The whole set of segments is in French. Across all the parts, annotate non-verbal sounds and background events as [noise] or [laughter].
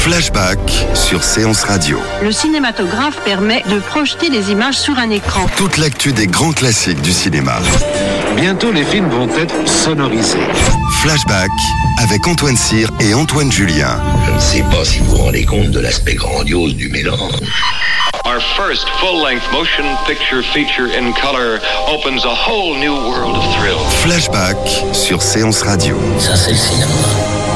Flashback sur Séance Radio. Le cinématographe permet de projeter des images sur un écran. Toute l'actu des grands classiques du cinéma. Bientôt, les films vont être sonorisés. Flashback avec Antoine Cyr et Antoine Julien. Je ne sais pas si vous vous rendez compte de l'aspect grandiose du mélange. Our first full-length motion picture feature in color opens a whole new world of thrill. Flashback sur Séance Radio. Ça, c'est le cinéma.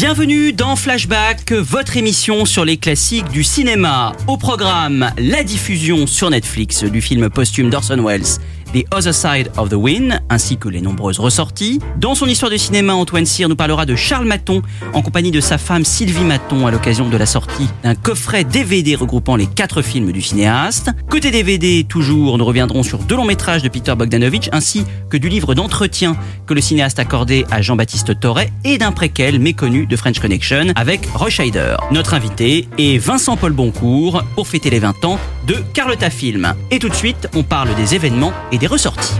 Bienvenue dans Flashback, votre émission sur les classiques du cinéma. Au programme, la diffusion sur Netflix du film posthume d'Orson Welles, The Other Side of the Wind, ainsi que les nombreuses ressorties. Dans son histoire du cinéma, Antoine Cyr nous parlera de Charles Maton, en compagnie de sa femme Sylvie Maton, à l'occasion de la sortie d'un coffret DVD regroupant les quatre films du cinéaste. Côté DVD, toujours, nous reviendrons sur deux longs métrages de Peter Bogdanovich, ainsi que du livre d'entretien que le cinéaste accordé à Jean-Baptiste Torret et d'un préquel méconnu de French Connection avec Roy Scheider. Notre invité est Vincent Paul Boncourt pour fêter les 20 ans de Carlotta Film. Et tout de suite, on parle des événements et des ressorties.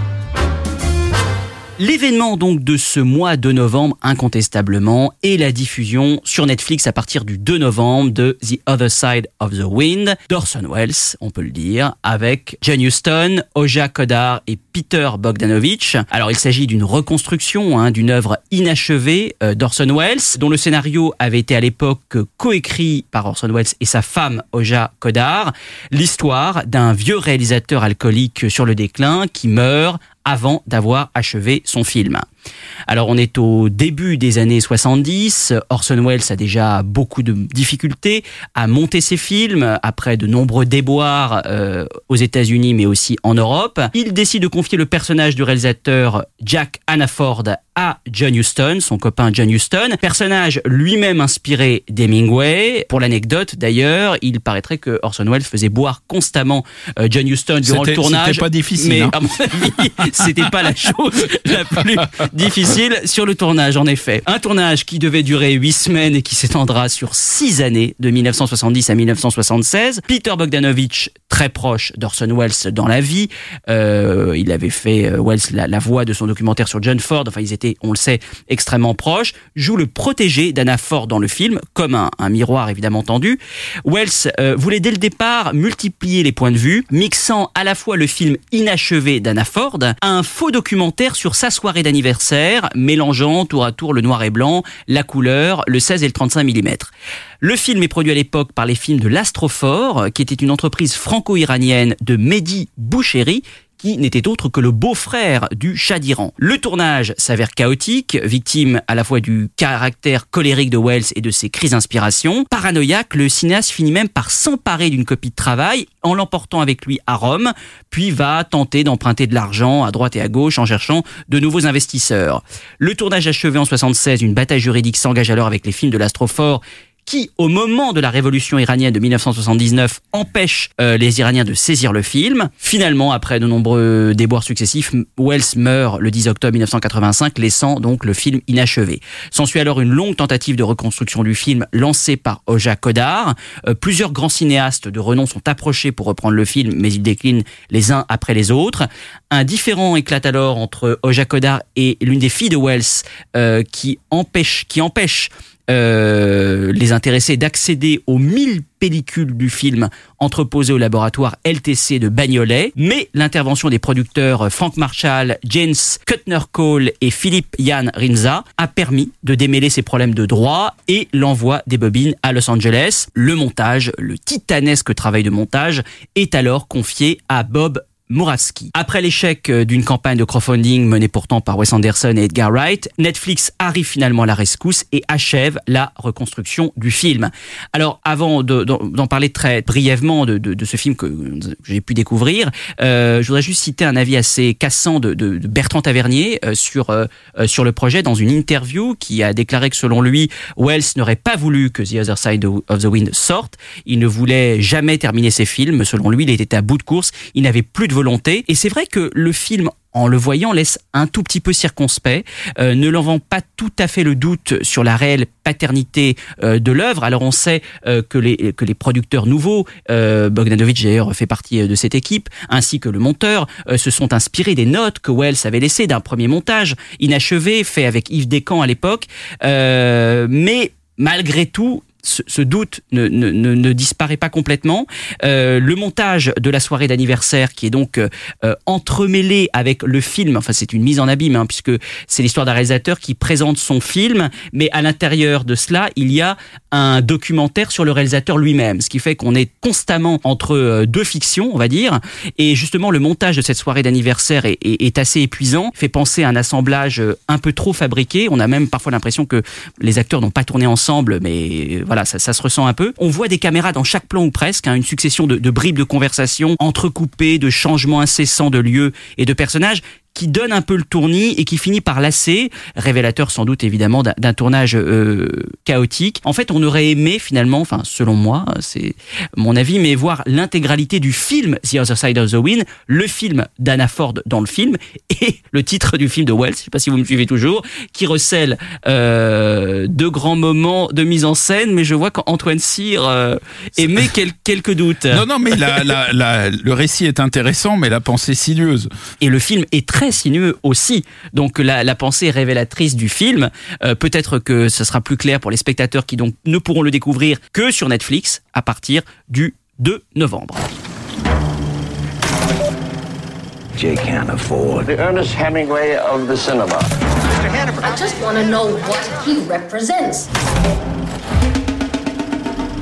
L'événement donc de ce mois de novembre incontestablement est la diffusion sur Netflix à partir du 2 novembre de The Other Side of the Wind d'Orson Welles, on peut le dire, avec John Huston, Oja Kodar et Peter Bogdanovich. Alors il s'agit d'une reconstruction hein, d'une œuvre inachevée euh, d'Orson Welles, dont le scénario avait été à l'époque coécrit par Orson Welles et sa femme Oja Kodar. L'histoire d'un vieux réalisateur alcoolique sur le déclin qui meurt avant d'avoir achevé son film. Alors on est au début des années 70, Orson Welles a déjà beaucoup de difficultés à monter ses films après de nombreux déboires euh, aux États-Unis mais aussi en Europe. Il décide de confier le personnage du réalisateur Jack Hannaford à John Huston, son copain John Huston, personnage lui-même inspiré d'Hemingway. Pour l'anecdote d'ailleurs, il paraîtrait que Orson Welles faisait boire constamment euh, John Huston durant le tournage. c'était pas difficile, Mais hein. à mon avis, c'était pas la chose la plus [laughs] difficile sur le tournage, en effet. Un tournage qui devait durer huit semaines et qui s'étendra sur six années, de 1970 à 1976. Peter Bogdanovich, très proche d'Orson Welles dans la vie, euh, il avait fait euh, Welles la, voix de son documentaire sur John Ford. Enfin, ils étaient, on le sait, extrêmement proches. Joue le protégé d'Anna Ford dans le film, comme un, un miroir évidemment tendu. Wells euh, voulait dès le départ multiplier les points de vue, mixant à la fois le film inachevé d'Anna Ford à un faux documentaire sur sa soirée d'anniversaire, mélangeant tour à tour le noir et blanc, la couleur, le 16 et le 35 mm. Le film est produit à l'époque par les films de l'Astrophore, qui était une entreprise franco-iranienne de Mehdi Boucheri, qui n'était autre que le beau-frère du Shah d'Iran. Le tournage s'avère chaotique, victime à la fois du caractère colérique de Wells et de ses crises d'inspiration. Paranoïaque, le cinéaste finit même par s'emparer d'une copie de travail en l'emportant avec lui à Rome, puis va tenter d'emprunter de l'argent à droite et à gauche en cherchant de nouveaux investisseurs. Le tournage achevé en 76, une bataille juridique s'engage alors avec les films de l'Astrophore qui, au moment de la révolution iranienne de 1979, empêche euh, les Iraniens de saisir le film. Finalement, après de nombreux déboires successifs, Wells meurt le 10 octobre 1985, laissant donc le film inachevé. S'ensuit alors une longue tentative de reconstruction du film lancée par Oja Kodar. Euh, plusieurs grands cinéastes de renom sont approchés pour reprendre le film, mais ils déclinent les uns après les autres. Un différend éclate alors entre Oja Kodar et l'une des filles de Wells euh, qui empêche, qui empêche euh, les intéressés d'accéder aux 1000 pellicules du film entreposées au laboratoire LTC de Bagnolet, mais l'intervention des producteurs Frank Marshall, James Kuttner Cole et Philippe Jan Rinza a permis de démêler ces problèmes de droit et l'envoi des bobines à Los Angeles. Le montage, le titanesque travail de montage, est alors confié à Bob Moravski. Après l'échec euh, d'une campagne de crowdfunding menée pourtant par Wes Anderson et Edgar Wright, Netflix arrive finalement à la rescousse et achève la reconstruction du film. Alors avant de- d'en parler très brièvement de, ce film que j'ai pu découvrir, euh, je voudrais juste citer un avis assez cassant de, Bertrand Tavernier euh, sur, euh, euh, sur le projet dans une interview qui a déclaré que selon lui, Wells n'aurait pas voulu que The Other Side of the Wind sorte. Il ne voulait jamais terminer ses films. Selon lui, il était à bout de course. Il n'avait plus de Et c'est vrai que le film en le voyant, laisse un tout petit peu circonspect, euh, ne l'en vend pas tout à fait le doute sur la réelle paternité euh, de l'œuvre. Alors on sait euh, que, les, que les producteurs nouveaux, euh, Bogdanovich d'ailleurs fait partie de cette équipe, ainsi que le monteur, se sont inspirés des notes que Wells avait laissées d'un premier montage inachevé, fait avec Yves Descamps à l'époque. Mais malgré tout, ce, doute ne, disparaît pas complètement. Euh, le montage de la soirée d'anniversaire, qui est donc euh, entremêlé avec le film, enfin c'est une mise en abîme, hein, puisque c'est l'histoire d'un réalisateur qui présente son film, mais à l'intérieur de cela, il y a un documentaire sur le réalisateur lui-même, ce qui fait qu'on est constamment entre euh, deux fictions, on va dire, et justement le montage de cette soirée d'anniversaire est, est, est assez épuisant, fait penser à un assemblage euh, un peu trop fabriqué, on a même parfois l'impression que les acteurs n'ont pas tourné ensemble, mais voilà, ça, se ressent un peu. On voit des caméras dans chaque plan ou presque, hein, une succession de, bribes de conversation entrecoupées, de changements incessants de lieux et de personnages qui donne un peu le tournis et qui finit par lasser, révélateur sans doute évidemment d'un tournage euh, chaotique. En fait, on aurait aimé finalement, enfin selon moi, c'est mon avis, mais voir l'intégralité du film The Other Side of the Wind, le film d'Anna Ford dans le film [laughs] et le titre du film de Wells, je sais pas si vous me suivez toujours, qui recèle euh, de grands moments de mise en scène, mais je vois qu'Antoine Cyr euh, émet [laughs] quel, quelques doutes. Non, non, mais la, la, la, le récit est intéressant, mais la pensée sinueuse. Et le film est très sinueux aussi. Donc la, la pensée révélatrice du film, euh, peut-être que ce sera plus clair pour les spectateurs qui donc ne pourront le découvrir que sur Netflix à partir du 2 novembre. Jake Hannaford. The Ernest Hemingway of the cinema. I just want to know what he represents.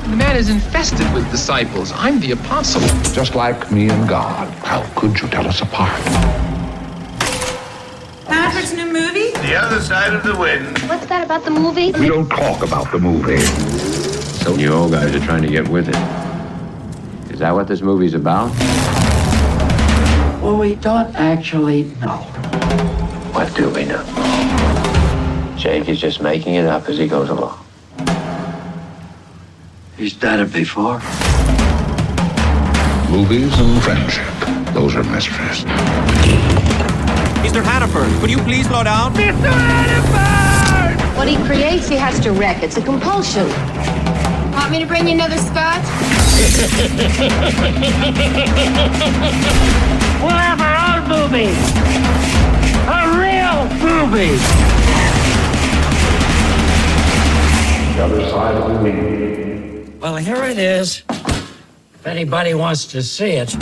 The man is infested with disciples. I'm the apostle. Just like me and God. How could you tell us apart? Hannaford's new movie? The other side of the wind. What's that about the movie? We don't talk about the movie. So you old guys are trying to get with it. Is that what this movie's about? Well, we don't actually know. What do we know? Jake is just making it up as he goes along. He's done it before. Movies and friendship. Those are mysteries. Mr. Hannaford, could you please slow down? Mr. Hannaford! What he creates, he has to wreck. It's a compulsion. Want me to bring you another scotch? [laughs] we'll have our own movie. A real movie. The other side of the wind. Well, here it is. If anybody wants to see it.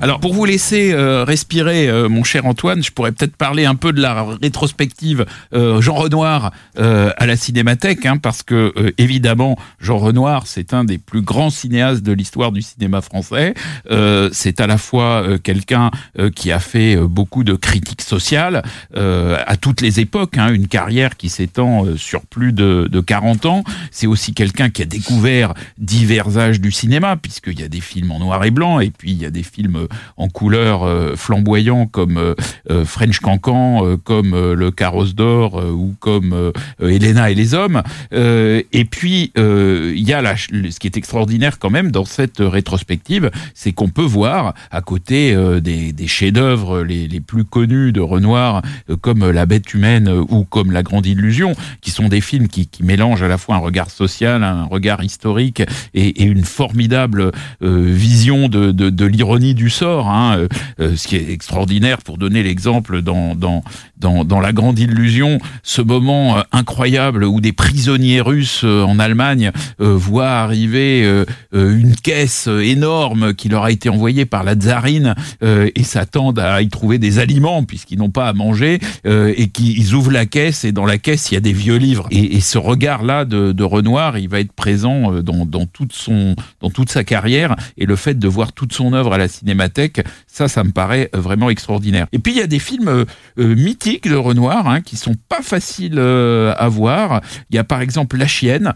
Alors pour vous laisser euh, respirer, euh, mon cher Antoine, je pourrais peut-être parler un peu de la rétrospective euh, Jean Renoir euh, à la Cinémathèque, hein, parce que euh, évidemment Jean Renoir c'est un des plus grands cinéastes de l'histoire du cinéma français. Euh, c'est à la fois quelqu'un qui a fait beaucoup de critiques sociales à toutes les époques, hein, une carrière qui s'étend sur plus de, de 40 ans. C'est aussi quelqu'un qui a découvert divers âges du cinéma, puisqu'il y a des films en noir et blanc et puis il y a des films en couleur euh, flamboyant comme euh, euh, French Cancan, comme Le Carrosse d'Or ou comme Helena et les Hommes. Et puis, il y a ce qui est extraordinaire quand même dans cette rétrospective, c'est qu'on peut voir à côté des, chefs-d'œuvre les, plus connus de Renoir, comme La Bête humaine ou comme La Grande Illusion, qui sont des films qui, qui mélangent à la fois un regard social, un regard historique et, une formidable vision de, de, de l'ironie du sort, hein, euh, euh, ce qui est extraordinaire pour donner l'exemple dans, dans, dans, dans La Grande Illusion, ce moment euh, incroyable où des prisonniers russes euh, en Allemagne voient arriver une caisse énorme qui leur a été envoyée par la tsarine et s'attendent à y trouver des aliments puisqu'ils n'ont pas à manger et qu'ils ouvrent la caisse et dans la caisse il y a des vieux livres. Et, et ce regard là de, de Renoir il va être présent dans, dans toute son dans toute sa carrière et le fait de voir toute son œuvre à la cinémathèque cinémathèque. Ça, ça me paraît vraiment extraordinaire. Et puis il y a des films euh, euh, mythiques de Renoir hein, qui sont pas faciles euh, à voir. Il y a par exemple La Chienne,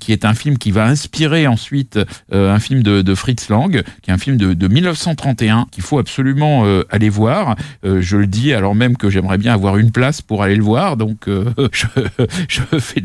qui est un film qui va inspirer ensuite un film de, Fritz Lang, qui est un film de, de 1931 qu'il faut absolument aller voir. Je le dis alors même que j'aimerais bien avoir une place pour aller le voir, donc [laughs] je, fais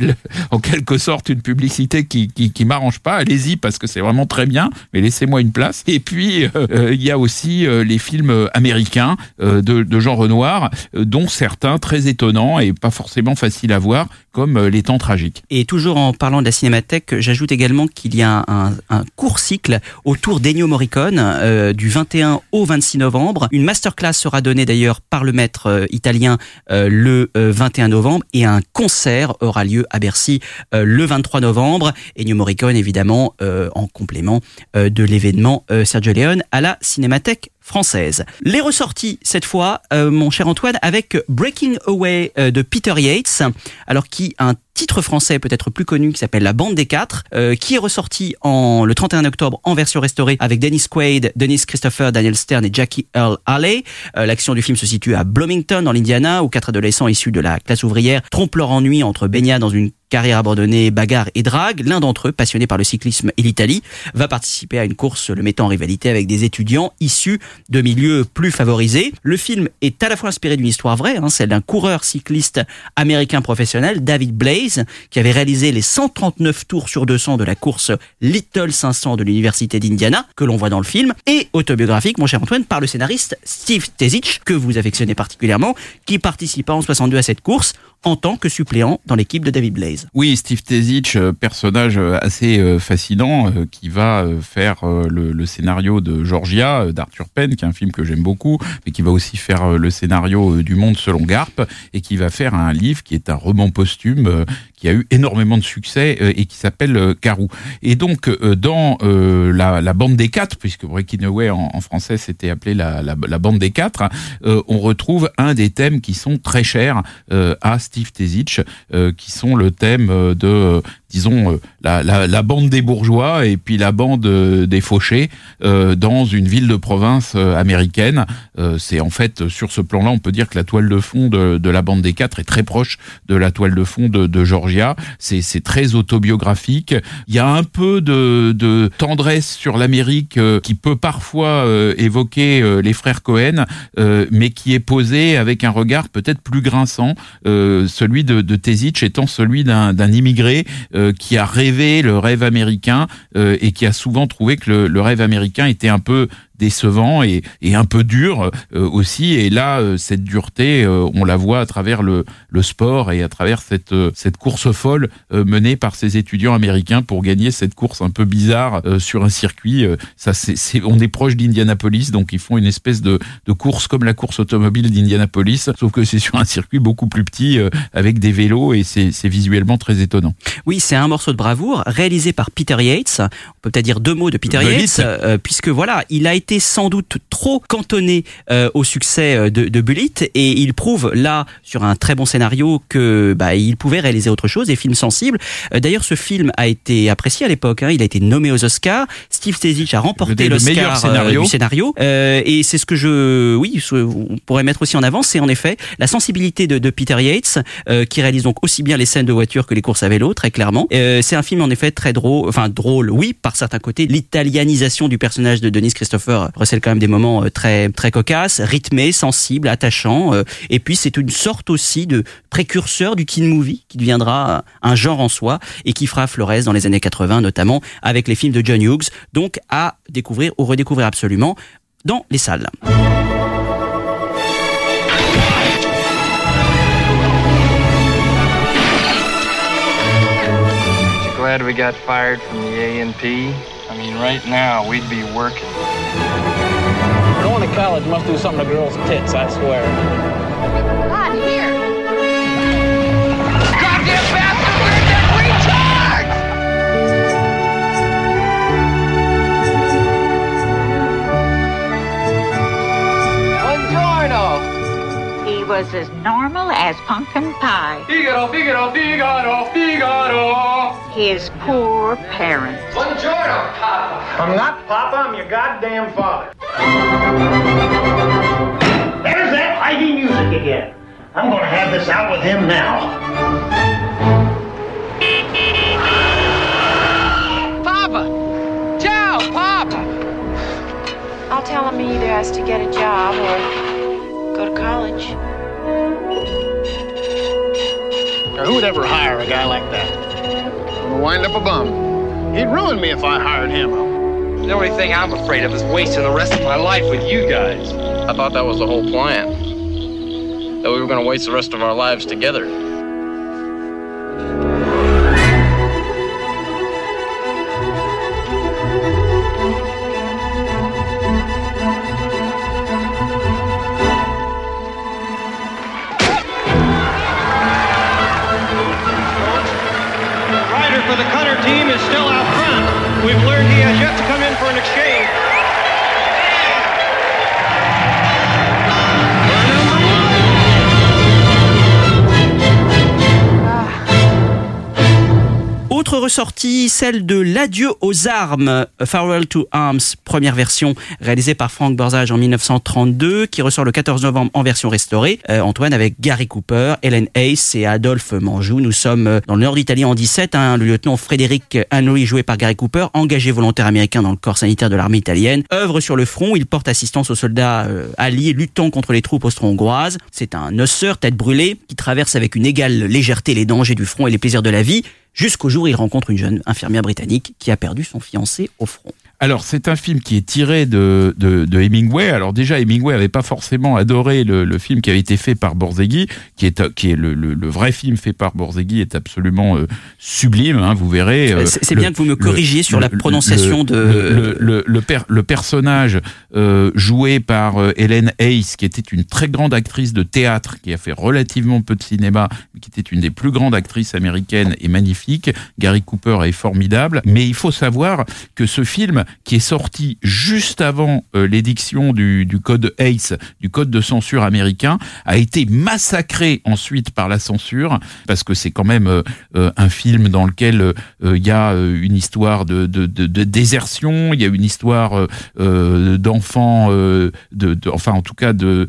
en quelque sorte une publicité qui qui, m'arrange pas. Allez-y parce que c'est vraiment très bien, mais laissez-moi une place. Et puis il y a aussi euh, les films euh, américains euh, de, de Jean Renoir, euh, dont certains très étonnants et pas forcément faciles à voir, comme Les Temps tragiques. Et toujours en parlant de la cinémathèque, j'ajoute également qu'il y a un, court cycle autour d'Ennio Morricone du 21 au 26 novembre. Une masterclass sera donnée d'ailleurs par le maître italien le euh, 21 novembre et un concert aura lieu à Bercy le 23 novembre. Ennio Morricone évidemment en complément de l'événement Sergio Leone à la française. Les ressorties cette fois, euh, mon cher Antoine, avec Breaking Away euh, de Peter Yates, alors qui un titre français peut-être plus connu qui s'appelle La Bande des Quatre, euh, qui est ressorti en le 31 octobre en version restaurée avec Dennis Quaid, Dennis Christopher, Daniel Stern et Jackie Earl Haley. Euh, L'action du film se situe à Bloomington, dans l'Indiana, où quatre adolescents issus de la classe ouvrière trompent leur ennui entre baignade dans une carrière abandonnée, bagarre et drague. L'un d'entre eux, passionné par le cyclisme et l'Italie, va participer à une course le mettant en rivalité avec des étudiants issus de milieux plus favorisés. Le film est à la fois inspiré d'une histoire vraie, hein, celle d'un coureur cycliste américain professionnel, David Qui avait réalisé les 139 tours sur 200 de la course Little 500 de l'université d'Indiana, que l'on voit dans le film, et autobiographique, mon cher Antoine, par le scénariste Steve Tezich, que vous affectionnez particulièrement, qui participa en 62 à cette course en tant que suppléant dans l'équipe de David Blaze. Oui, Steve Tezich, euh, personnage euh, assez euh, fascinant, qui va faire le, le scénario de Georgia d'Arthur Penn, qui est un film que j'aime beaucoup, mais qui va aussi faire le scénario du Monde selon Garp, et qui va faire un livre qui est un roman posthume qui a eu énormément de succès euh, et qui s'appelle euh, Carou. Et donc euh, dans euh, la, la bande des quatre, puisque Breaking Away en, en français c'était appelé la, la, la bande des quatre, euh, on retrouve un des thèmes qui sont très chers euh, à Steve Tezich, euh, qui sont le thème euh, de euh, disons euh, la, la, la bande des bourgeois et puis la bande euh, des fauchés euh, dans une ville de province américaine. C'est en fait sur ce plan-là, on peut dire que la toile de fond de, de la bande des quatre est très proche de la toile de fond de, de Georgia. C'est très autobiographique. Il y a un peu de, de tendresse sur l'Amérique qui peut parfois évoquer les frères Cohen, mais qui est posé avec un regard peut-être plus grinçant, celui de, de étant celui d'un immigré qui a rêvé le rêve américain euh, et qui a souvent trouvé que le rêve américain était un peu décevant et, et un peu dur euh, aussi. Et là, euh, cette dureté, euh, on la voit à travers le, le sport et à travers cette, euh, cette course folle euh, menée par ces étudiants américains pour gagner cette course un peu bizarre euh, sur un circuit. Euh, ça, c'est, on est proche d'Indianapolis, donc ils font une espèce de, de course comme la course automobile d'Indianapolis, sauf que c'est sur un circuit beaucoup plus petit euh, avec des vélos et c'est, visuellement très étonnant. Oui, c'est un morceau de bravoure réalisé par Peter Yates. On peut peut-être dire deux mots de Peter Yates, euh, puisque voilà, il a été sans doute trop cantonné euh, au succès euh, de, de Bullitt et il prouve là sur un très bon scénario que bah, il pouvait réaliser autre chose, des films sensibles. Euh, D'ailleurs, ce film a été apprécié à l'époque. hein. il a été nommé aux Oscars. Steve Tezich a remporté Le meilleur l'Oscar scénario. du scénario. Euh, et c'est ce que je, oui, ce- on pourrait mettre aussi en avant, c'est en effet la sensibilité de, de Peter Yates, euh, qui réalise donc aussi bien les scènes de voiture que les courses à vélo, très clairement. Euh, c'est un film en effet très drôle, enfin drôle, oui, par certains côtés. L'italianisation du personnage de Denis Christopher recèle quand même des moments euh, très très cocasses, rythmés, sensibles, attachants. euh, et puis c'est une sorte aussi de précurseur du teen movie qui deviendra un genre en soi et qui fera Flores dans les années 80, notamment avec les films de John Hughes. Donc à découvrir ou redécouvrir absolument dans les salles. Going to college must do something to girls' tits, I swear. God, here. Goddamn bastard, where's that retard? Buongiorno. He was as normal as pumpkin pie. Figaro, Figaro, Figaro, Figaro. His poor parents. Buongiorno, Papa. I'm not Papa, I'm your goddamn father. There's that Heidi music again. I'm gonna have this out with him now. Papa! Ciao, Papa! I'll tell him he either has to get a job or go to college. Now, who would ever hire a guy like that? Gonna wind up a bum. He'd ruin me if I hired him. The only thing I'm afraid of is wasting the rest of my life with you guys. I thought that was the whole plan. That we were going to waste the rest of our lives together. Ressortie, celle de L'adieu aux armes, Farewell to Arms, première version réalisée par Frank Borzage en 1932, qui ressort le 14 novembre en version restaurée. Euh, Antoine avec Gary Cooper, Helen Hayes et Adolphe Manjou. Nous sommes euh, dans le nord d'Italie en 17. hein, le lieutenant Frédéric Henry, joué par Gary Cooper, engagé volontaire américain dans le corps sanitaire de l'armée italienne, œuvre sur le front. Il porte assistance aux soldats euh, alliés luttant contre les troupes austro-hongroises. C'est un osseur, tête brûlée, qui traverse avec une égale légèreté les dangers du front et les plaisirs de la vie jusqu'au jour où il rencontre une jeune infirmière britannique qui a perdu son fiancé au front. Alors, c'est un film qui est tiré de, de, de Hemingway. Alors déjà, Hemingway avait pas forcément adoré le, le film qui avait été fait par Borzegui, qui est, qui est le, le, le vrai film fait par Borzegui est absolument euh, sublime. Hein, vous verrez. euh, C'est bien que vous me corrigiez sur la prononciation de- le, le, le, per- le personnage euh, joué par euh, Helen Hayes, qui était une très grande actrice de théâtre, qui a fait relativement peu de cinéma, mais qui était une des plus grandes actrices américaines et magnifique. Gary Cooper est formidable, mais il faut savoir que ce film, qui est sorti juste avant euh, l'édiction du, code ACE, du code de censure américain, a été massacré ensuite par la censure, parce que c'est quand même euh, euh, un film dans lequel euh, il y a une histoire de, de, de, désertion, il y a une histoire d'enfants, de, enfin en tout cas de,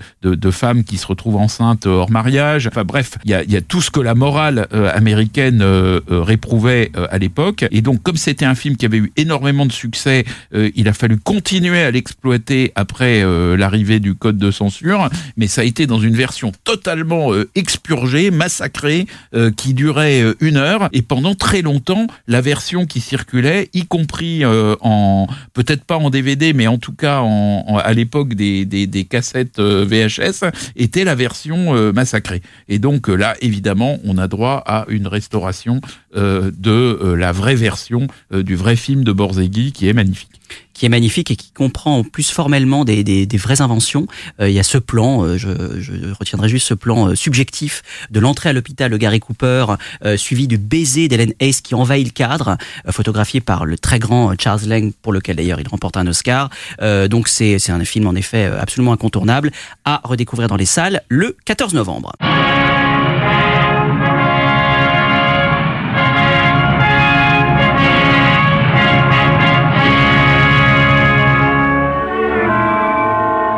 femmes qui se retrouvent enceintes hors mariage. Enfin bref, il y a, tout ce que la morale américaine réprouvait à l'époque. Et donc comme c'était un film qui avait eu énormément de succès, euh, il a fallu continuer à l'exploiter après euh, l'arrivée du code de censure, mais ça a été dans une version totalement euh, expurgée, massacrée, euh, qui durait euh, une heure. Et pendant très longtemps, la version qui circulait, y compris euh, en peut-être pas en DVD, mais en tout cas en, en- à l'époque des, des, des cassettes VHS, était la version massacrée. Et donc là, évidemment, on a droit à une restauration de euh, la vraie version euh, du vrai film de Borzegui, qui est magnifique. qui est magnifique et qui comprend plus formellement des, des, vraies inventions. Euh, il y a ce plan, euh, je, retiendrai juste ce plan euh, subjectif de l'entrée à l'hôpital de Gary Cooper, euh, suivi du baiser d'Helen Hayes qui envahit le cadre, euh, photographié par le très grand euh, Charles Lang, pour lequel d'ailleurs il remporte un Oscar. Euh, donc c'est un film en effet euh, absolument incontournable à redécouvrir dans les salles le 14 novembre.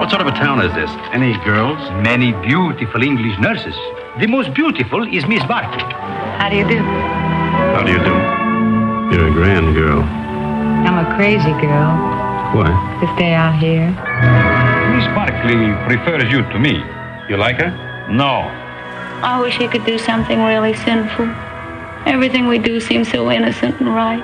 What sort of a town is this? Any girls? Many beautiful English nurses. The most beautiful is Miss Barkley. How do you do? How do you do? You're a grand girl. I'm a crazy girl Why? to stay out here. Miss Barkley prefers you to me. You like her? No. I wish I could do something really sinful. Everything we do seems so innocent and right.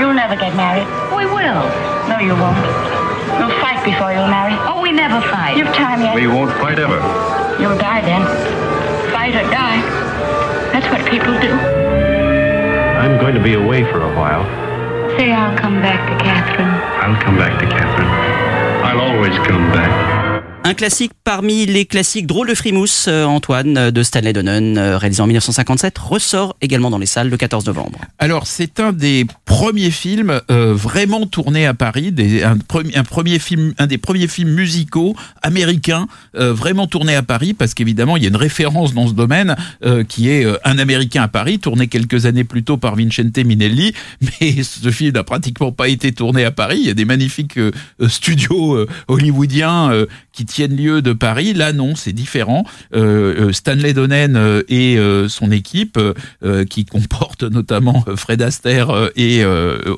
You'll never get married. We will. No, you won't. You'll fight before you'll marry. Oh, we never fight. You've time yet. We won't fight ever. You'll die then. Fight or die. That's what people do. I'm going to be away for a while. Say I'll come back to Catherine. I'll come back to Catherine. I'll always come back. Un classique parmi les classiques Drôle de frimousse, euh, Antoine, euh, de Stanley Donen, euh, réalisé en 1957, ressort également dans les salles le 14 novembre. Alors, c'est un des premiers films vraiment tournés à Paris, un, premier, film, un des premiers films musicaux américains vraiment tournés à Paris, parce qu'évidemment, il y a une référence dans ce domaine qui est Un Américain à Paris, tourné quelques années plus tôt par Vincente Minelli, [laughs] mais ce film n'a pratiquement pas été tourné à Paris. Il y a des magnifiques studios hollywoodiens qui tiennent lieu de Paris. Là, non, c'est différent. Euh, euh, Stanley Donen euh, et euh, son équipe, euh, qui comporte [laughs] notamment Fred Astaire et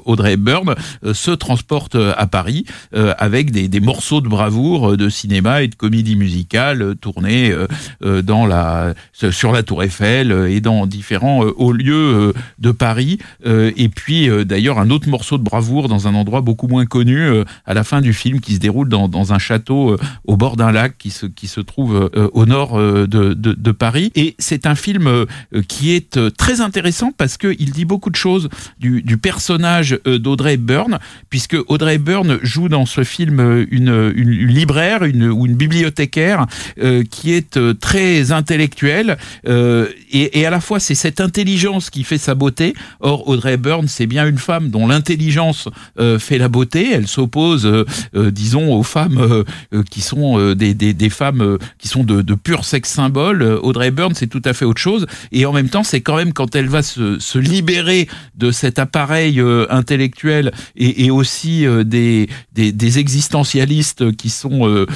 Audrey Hepburn, se transportent à Paris avec des, des morceaux de bravoure de cinéma et de comédie musicale tournés dans la, sur la Tour Eiffel et dans différents hauts lieux de Paris. Et puis, d'ailleurs, un autre morceau de bravoure dans un endroit beaucoup moins connu à la fin du film qui se déroule dans, dans un château au bord d'un lac qui se, qui se trouve euh, au nord euh, de, de, de Paris. Et c'est un film euh, qui est très intéressant parce qu'il dit beaucoup de choses du, du personnage d'Audrey Hepburn, puisque Audrey Hepburn joue dans ce film une, une, libraire une, ou une bibliothécaire euh, qui est très intellectuelle euh, et, et à la fois c'est cette intelligence qui fait sa beauté. Or Audrey Hepburn c'est bien une femme dont l'intelligence euh, fait la beauté. Elle s'oppose, disons, aux femmes qui sont euh, des, des, des femmes euh, qui sont de, de pur sexe symbole. Euh, Audrey Hepburn c'est tout à fait autre chose et en même temps c'est quand même quand elle va se, se libérer de cet appareil intellectuel et, et aussi des, des, des existentialistes qui sont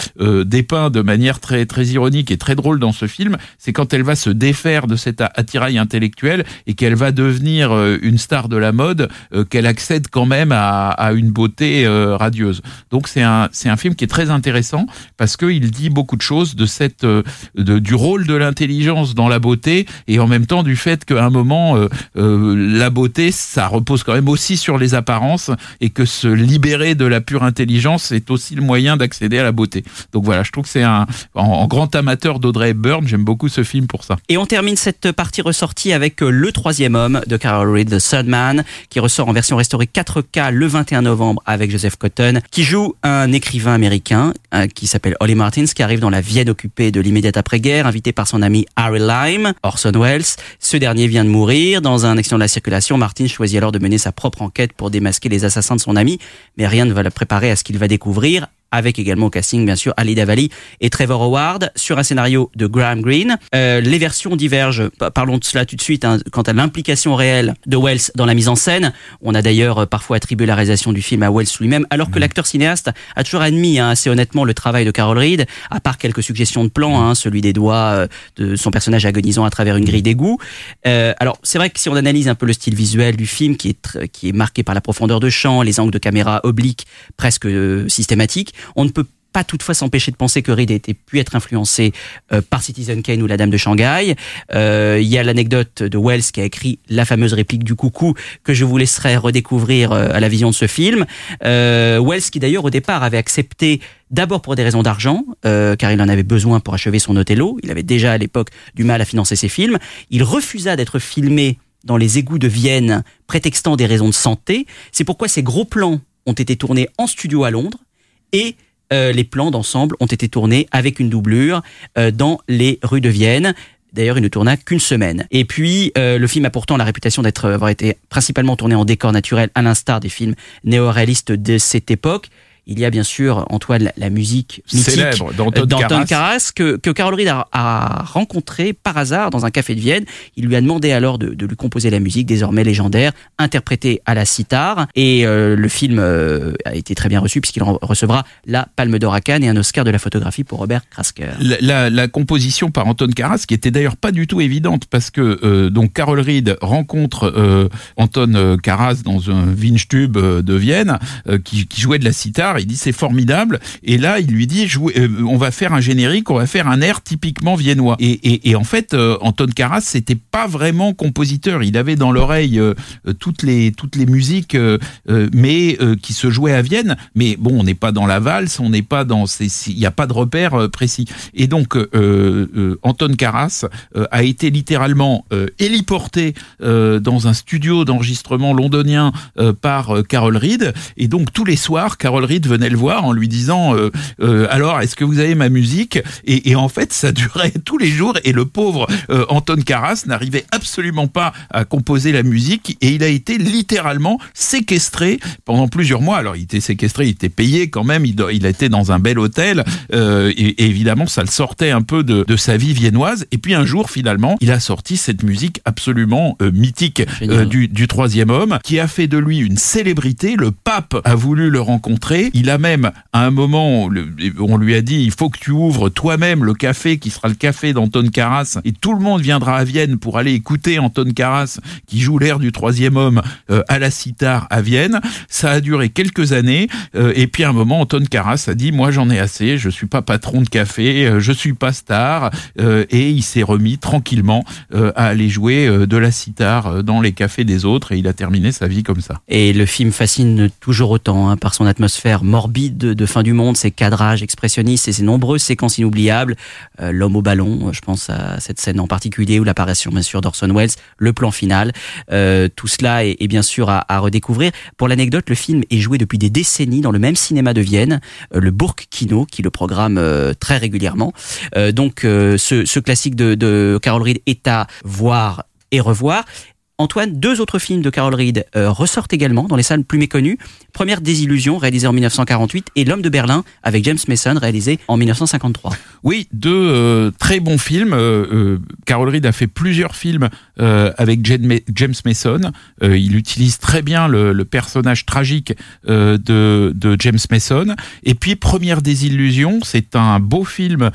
dépeints de manière très très ironique et très drôle dans ce film, c'est quand elle va se défaire de cet attirail intellectuel et qu'elle va devenir une star de la mode, qu'elle accède quand même à, à une beauté radieuse. Donc c'est un c'est un film qui est très intéressant parce que il dit beaucoup de choses de cette euh, de, du rôle de l'intelligence dans la beauté et en même temps du fait qu'à un moment euh, euh, la beauté ça repose quand même aussi sur les apparences et que se libérer de la pure intelligence est aussi le moyen d'accéder à la beauté. Donc voilà, je trouve que c'est un en, grand amateur d'Audrey Hepburn, j'aime beaucoup ce film pour ça. Et on termine cette partie ressortie avec Le Troisième Homme de Carol Reed, The Third Man, qui ressort en version restaurée 4K le 21 novembre avec Joseph Cotton, qui joue un écrivain américain qui s'appelle Holly Martins, qui arrive dans la Vienne occupée de l'immédiate après-guerre, invité par son ami Harry Lime, Orson Welles. Ce dernier vient de mourir. Dans un accident de la circulation, Martins choisit alors de mener sa propre enquête pour démasquer les assassins de son ami, mais rien ne va le préparer à ce qu'il va découvrir avec également au casting bien sûr Ali Davali et Trevor Howard sur un scénario de Graham Greene. Euh, les versions divergent, Pa- parlons de cela tout de suite, hein, quant à l'implication réelle de Wells dans la mise en scène. On a d'ailleurs euh, parfois attribué la réalisation du film à Wells lui-même, alors que l'acteur cinéaste a toujours admis hein, assez honnêtement le travail de Carol Reed, à part quelques suggestions de plans, hein, celui des doigts euh, de son personnage agonisant à travers une grille d'égout. Euh, alors c'est vrai que si on analyse un peu le style visuel du film, qui est, qui est marqué par la profondeur de champ, les angles de caméra obliques presque euh, systématiques, on ne peut pas toutefois s'empêcher de penser que Reed a pu être influencé euh, par Citizen Kane ou La Dame de Shanghai. Euh, Il y a l'anecdote de Wells qui a écrit la fameuse réplique du coucou que je vous laisserai redécouvrir euh, à la vision de ce film. Wells qui d'ailleurs au départ avait accepté D'abord pour des raisons d'argent, car il en avait besoin pour achever son Othello. Il avait déjà à l'époque du mal à financer ses films. Il refusa d'être filmé dans les égouts de Vienne, prétextant des raisons de santé. C'est pourquoi ces gros plans ont été tournés en studio à Londres et euh, les plans d'ensemble ont été tournés avec une doublure euh, dans les rues de Vienne. D'ailleurs, il ne tourna qu'une semaine. Et puis, euh, le film a pourtant la réputation d'être avoir été principalement tourné en décor naturel, à l'instar des films néo-réalistes de cette époque. Il y a bien sûr, Antoine, la, la musique mythique Célèbre d'Anton. Karas que, que Carol Reed a, a rencontré par hasard dans un café de Vienne. Il lui a demandé alors de, de lui composer la musique désormais légendaire, interprétée à la sitar. Et euh, le film euh, a été très bien reçu puisqu'il re- recevra la Palme d'Or à Cannes et un Oscar de la photographie pour Robert Krasker. La, la- la composition par Anton Karas, qui était d'ailleurs pas du tout évidente, parce que euh, donc Carol Reed rencontre euh, Anton Karas dans un Windstube euh, de Vienne, qui, qui jouait de la sitar. Il dit c'est formidable, et là il lui dit euh, on va faire un générique, on va faire un air typiquement viennois. Et, en fait, euh, Anton Karas c'était pas vraiment compositeur. Il avait dans l'oreille euh, toutes les toutes les musiques, mais qui se jouaient à Vienne. Mais bon, on n'est pas dans la valse, on n'est pas dans il n'y a pas de repère précis. Et donc Anton Karas a été littéralement héliporté dans un studio d'enregistrement londonien par Carol Reed. Et donc tous les soirs, Carol Reed Marguerite venait le voir en lui disant euh, euh, alors est-ce que vous avez ma musique? Et, et en fait ça durait tous les jours et le pauvre euh, Anton Karas n'arrivait absolument pas à composer la musique et il a été littéralement séquestré pendant plusieurs mois. Alors il était séquestré, il était payé quand même, il, il était dans un bel hôtel et, et évidemment ça le sortait un peu de, de sa vie viennoise. Et puis un jour finalement il a sorti cette musique absolument mythique du, du troisième homme qui a fait de lui une célébrité. Le pape a voulu le rencontrer. Il a même à un moment on lui a dit il faut que tu ouvres toi-même le café qui sera le café d'Anton Karas et tout le monde viendra à Vienne pour aller écouter Anton Karas qui joue l'air du troisième homme euh, à la sitar à Vienne. Ça a duré quelques années euh, et puis à un moment Anton Karas a dit moi j'en ai assez, je suis pas patron de café, euh, je suis pas star et il s'est remis tranquillement à aller jouer de la sitar dans les cafés des autres et il a terminé sa vie comme ça. Et le film fascine toujours autant hein, par son atmosphère morbide de, de fin du monde, ses cadrages expressionnistes et ses nombreuses séquences inoubliables. Euh, L'homme au ballon, euh, je pense à cette scène en particulier ou l'apparition bien sûr d'Orson Welles, le plan final. Euh, tout cela est, est bien sûr à, à redécouvrir. Pour l'anecdote, le film est joué depuis des décennies dans le même cinéma de Vienne, euh, le Burg-Kino, qui le programme euh, très régulièrement. Euh, donc ce, ce classique de, de Carol Reed est à voir et revoir. Antoine, deux autres films de Carol Reed euh, ressortent également dans les salles plus méconnues. Première Désillusion, réalisée en 1948, et L'homme de Berlin, avec James Mason, réalisé en 1953. Oui, deux euh, très bons films. Euh, euh, Carol Reed a fait plusieurs films avec James Mason. Il utilise très bien le, personnage tragique de, James Mason. Et puis Première désillusion, c'est un beau film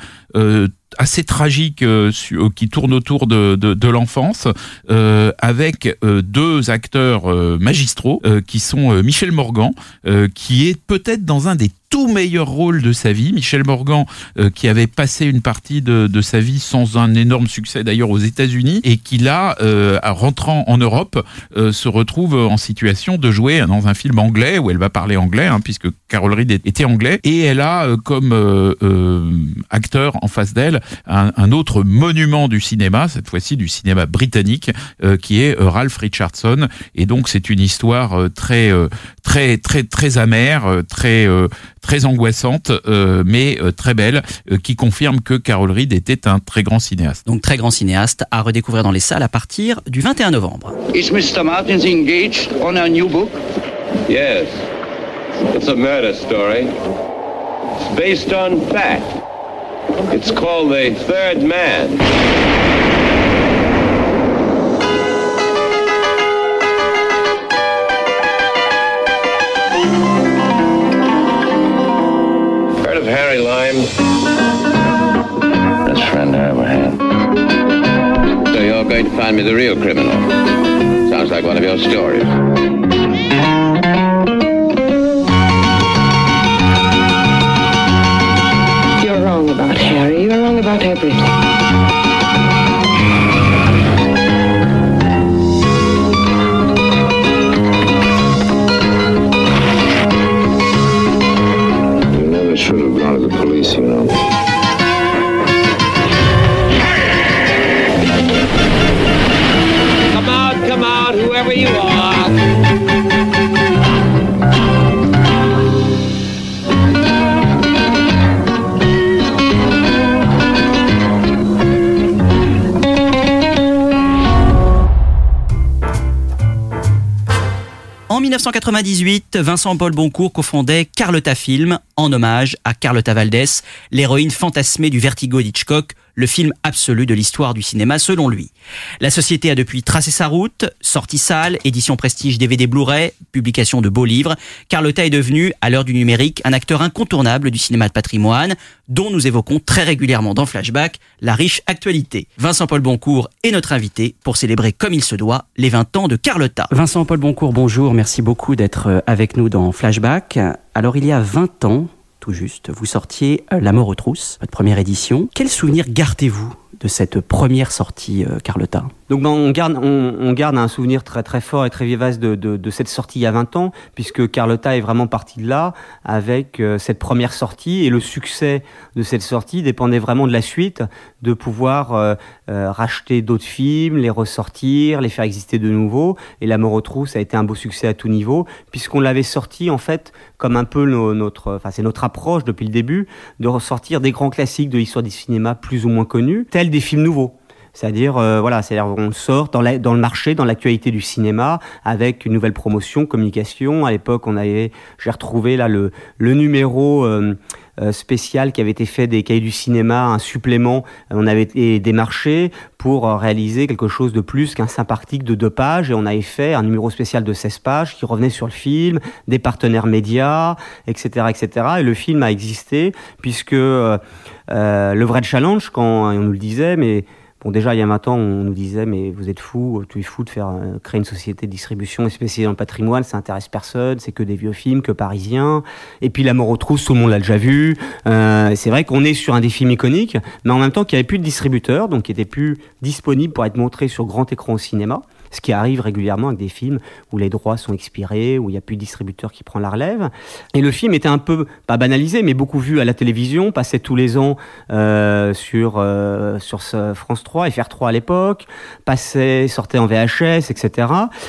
assez tragique euh, euh, qui tourne autour de, de, de l'enfance euh, avec euh, deux acteurs euh, magistraux euh, qui sont Michel Morgan qui est peut-être dans un des tout meilleurs rôles de sa vie. Michel Morgan, euh, qui avait passé une partie de, de sa vie sans un énorme succès d'ailleurs aux États-Unis, et qui là, euh, en rentrant en Europe, euh, se retrouve en situation de jouer dans un film anglais où elle va parler anglais, hein, puisque Carol Reed était anglais, et elle a euh, comme euh, euh, acteur en face d'elle un, un autre monument du cinéma, cette fois-ci du cinéma britannique, qui est Ralph Richardson. Et donc c'est une histoire très très très très amère, très très angoissante, euh, mais euh, très belle, euh, qui confirme que Carol Reed était un très grand cinéaste. Donc très grand cinéaste à redécouvrir dans les salles à partir du 21 novembre. Is Mr. Martins engaged on a new book? Yes. It's a murder story. It's based on fact. It's called The Third Man. Harry Lime? Best friend I ever had. So you're going to find me the real criminal. Sounds like one of your stories. You're wrong about Harry. You're wrong about everything. 1998, Vincent-Paul Boncourt cofondait Carlotta Film en hommage à Carlotta Valdés, l'héroïne fantasmée du Vertigo d'Hitchcock, le film absolu de l'histoire du cinéma selon lui. La société a depuis tracé sa route, sortie salle, édition prestige DVD Blu-ray, publication de beaux livres. Carlotta est devenue, à l'heure du numérique, un acteur incontournable du cinéma de patrimoine, dont nous évoquons très régulièrement dans Flashback la riche actualité. Vincent-Paul Boncourt est notre invité pour célébrer comme il se doit les 20 ans de Carlotta. Vincent-Paul Boncourt, bonjour, merci beaucoup d'être avec nous dans Flashback. Alors il y a 20 ans, tout juste, vous sortiez euh, La mort aux trousses, votre première édition. Quel souvenir gardez-vous de cette première sortie, euh, Carlotta? Donc ben, on, garde, on, on, garde un souvenir très très fort et très vivace de, de, de, cette sortie il y a 20 ans, puisque Carlotta est vraiment partie de là avec euh, cette première sortie et le succès de cette sortie dépendait vraiment de la suite, de pouvoir euh, euh racheter d'autres films, les ressortir, les faire exister de nouveau. Et La mort aux trousses a été un beau succès à tout niveau, puisqu'on l'avait sorti en fait comme un peu nos, notre, enfin c'est notre approche depuis le début, de ressortir des grands classiques de l'histoire du cinéma plus ou moins connus, tels des films nouveaux. C'est-à-dire, euh, voilà, c'est-à-dire on sort dans, le marché, dans l'actualité du cinéma, avec une nouvelle promotion, communication. À l'époque, on avait, j'ai retrouvé là le, numéro euh, euh, spécial qui avait été fait des cahiers du cinéma, un supplément. On avait démarché pour réaliser quelque chose de plus qu'un simple article de deux pages, et on avait fait un numéro spécial de 16 pages qui revenait sur le film, des partenaires médias, etc., etc. Et le film a existé puisque le vrai challenge, quand on nous le disait, mais Bon, déjà, il y a 20 ans, on nous disait, mais vous êtes fou, tu es fou de faire euh, créer une société de distribution spécialisée dans le patrimoine, ça intéresse personne, c'est que des vieux films, que parisiens. Et puis La mort aux trousses, tout le monde l'a déjà vu. Euh, c'est vrai qu'on est sur un des films iconiques, mais en même temps qu'il n'y avait plus de distributeurs, donc qui n'était plus disponible pour être montré sur grand écran au cinéma ce qui arrive régulièrement avec des films où les droits sont expirés, où il n'y a plus de distributeur qui prend la relève. Et le film était un peu, pas banalisé, mais beaucoup vu à la télévision, passait tous les ans euh, sur, euh, sur France 3, FR3 à l'époque, passait, sortait en VHS, etc.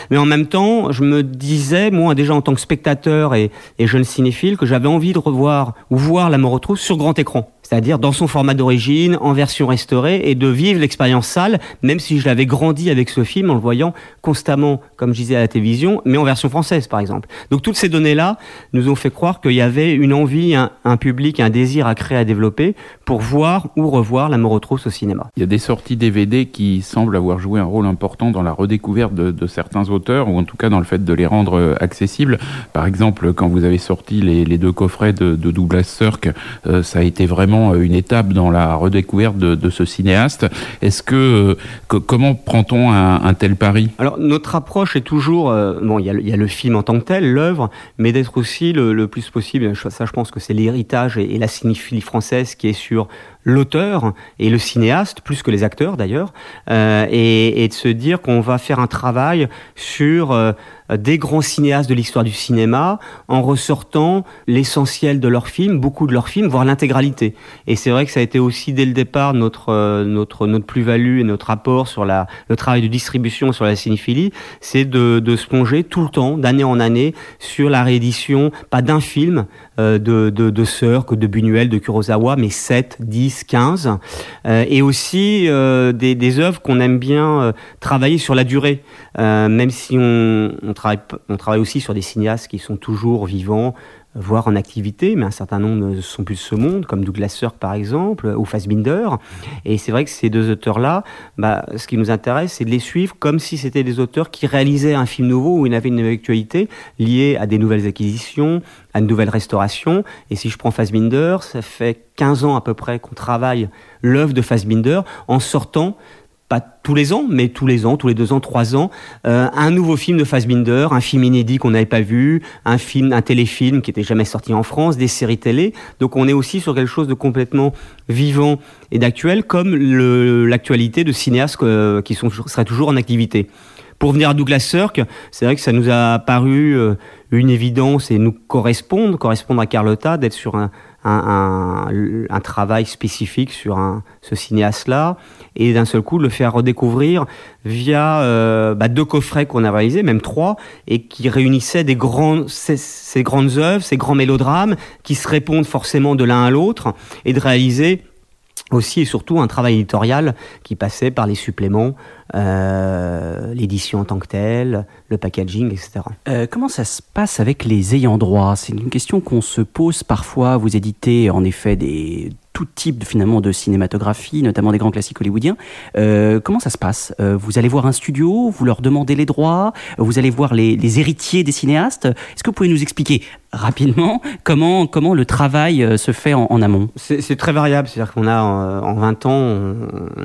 Mais en même temps, je me disais, moi déjà en tant que spectateur et, jeune cinéphile, que j'avais envie de revoir ou voir La mort retrouve sur grand écran c'est-à-dire dans son format d'origine, en version restaurée, et de vivre l'expérience sale, même si je l'avais grandi avec ce film en le voyant constamment, comme je disais à la télévision, mais en version française par exemple. Donc toutes ces données-là nous ont fait croire qu'il y avait une envie, un, public, un désir à créer, à développer pour voir ou revoir La mort au cinéma. Il y a des sorties DVD qui semblent avoir joué un rôle important dans la redécouverte de, certains auteurs, ou en tout cas dans le fait de les rendre euh, accessibles. Par exemple, quand vous avez sorti les, les deux coffrets de, de Douglas Sirk, euh, ça a été vraiment euh, une étape dans la redécouverte de, ce cinéaste. Est-ce que, que, comment prend-on un, tel pari? Alors notre approche est toujours euh, bon, il y, a, le film en tant que tel, l'œuvre, mais d'être aussi le, plus possible. Ça, je pense que c'est l'héritage et, et la cinéphilie française qui est sur l'auteur et le cinéaste, plus que les acteurs d'ailleurs, euh, et, de se dire qu'on va faire un travail sur euh, des grands cinéastes de l'histoire du cinéma en ressortant l'essentiel de leurs films, beaucoup de leurs films, voire l'intégralité. Et c'est vrai que ça a été aussi dès le départ notre euh, notre notre plus-value et notre apport sur la le travail de distribution sur la cinéphilie, c'est de, de se plonger tout le temps, d'année en année, sur la réédition, pas d'un film de de, de Sœur, que de Buñuel, de Kurosawa, mais 7, 10, 15, euh, et aussi euh, des, des œuvres qu'on aime bien euh, travailler sur la durée, même si on, on travaille, on travaille aussi sur des cinéastes qui sont toujours vivants, voire en activité, mais un certain nombre ne sont plus de ce monde, comme Douglas Sirk par exemple, ou Fassbinder. Et c'est vrai que ces deux auteurs-là, bah, ce qui nous intéresse, c'est de les suivre comme si c'était des auteurs qui réalisaient un film nouveau où ils avaient une actualité liée à des nouvelles acquisitions, à une nouvelle restauration. Et si je prends Fassbinder, ça fait 15 ans à peu près qu'on travaille l'œuvre de Fassbinder en sortant pas tous les ans, mais tous les ans, tous les deux ans, trois ans, euh, un nouveau film de Fassbinder, un film inédit qu'on n'avait pas vu, un film, un téléfilm qui était jamais sorti en France, des séries télé. Donc on est aussi sur quelque chose de complètement vivant et d'actuel, comme l'actualité de cinéastes euh, qui sont, seraient toujours en activité. Pour venir à Douglas Sirk, c'est vrai que ça nous a paru euh, une évidence et nous correspondre, correspondre à Carlotta, d'être sur un, un, un, un, travail spécifique sur un, ce cinéaste-là et d'un seul coup le faire redécouvrir via euh, bah, deux coffrets qu'on a réalisés, même trois, et qui réunissaient des grands, ces, ces grandes œuvres, ces grands mélodrames qui se répondent forcément de l'un à l'autre et de réaliser aussi et surtout un travail éditorial qui passait par les suppléments, euh, l'édition en tant que telle, le packaging, etc. Euh, comment ça se passe avec les ayants droit? C'est une question qu'on se pose parfois. Vous éditez en effet des tout type finalement de cinématographie, notamment des grands classiques hollywoodiens. Euh, comment ça se passe? Euh, Vous allez voir un studio, vous leur demandez les droits, vous allez voir les, héritiers des cinéastes. Est-ce que vous pouvez nous expliquer rapidement comment comment le travail euh, se fait en, amont? C'est très variable, c'est-à-dire qu'on a en, en 20 ans,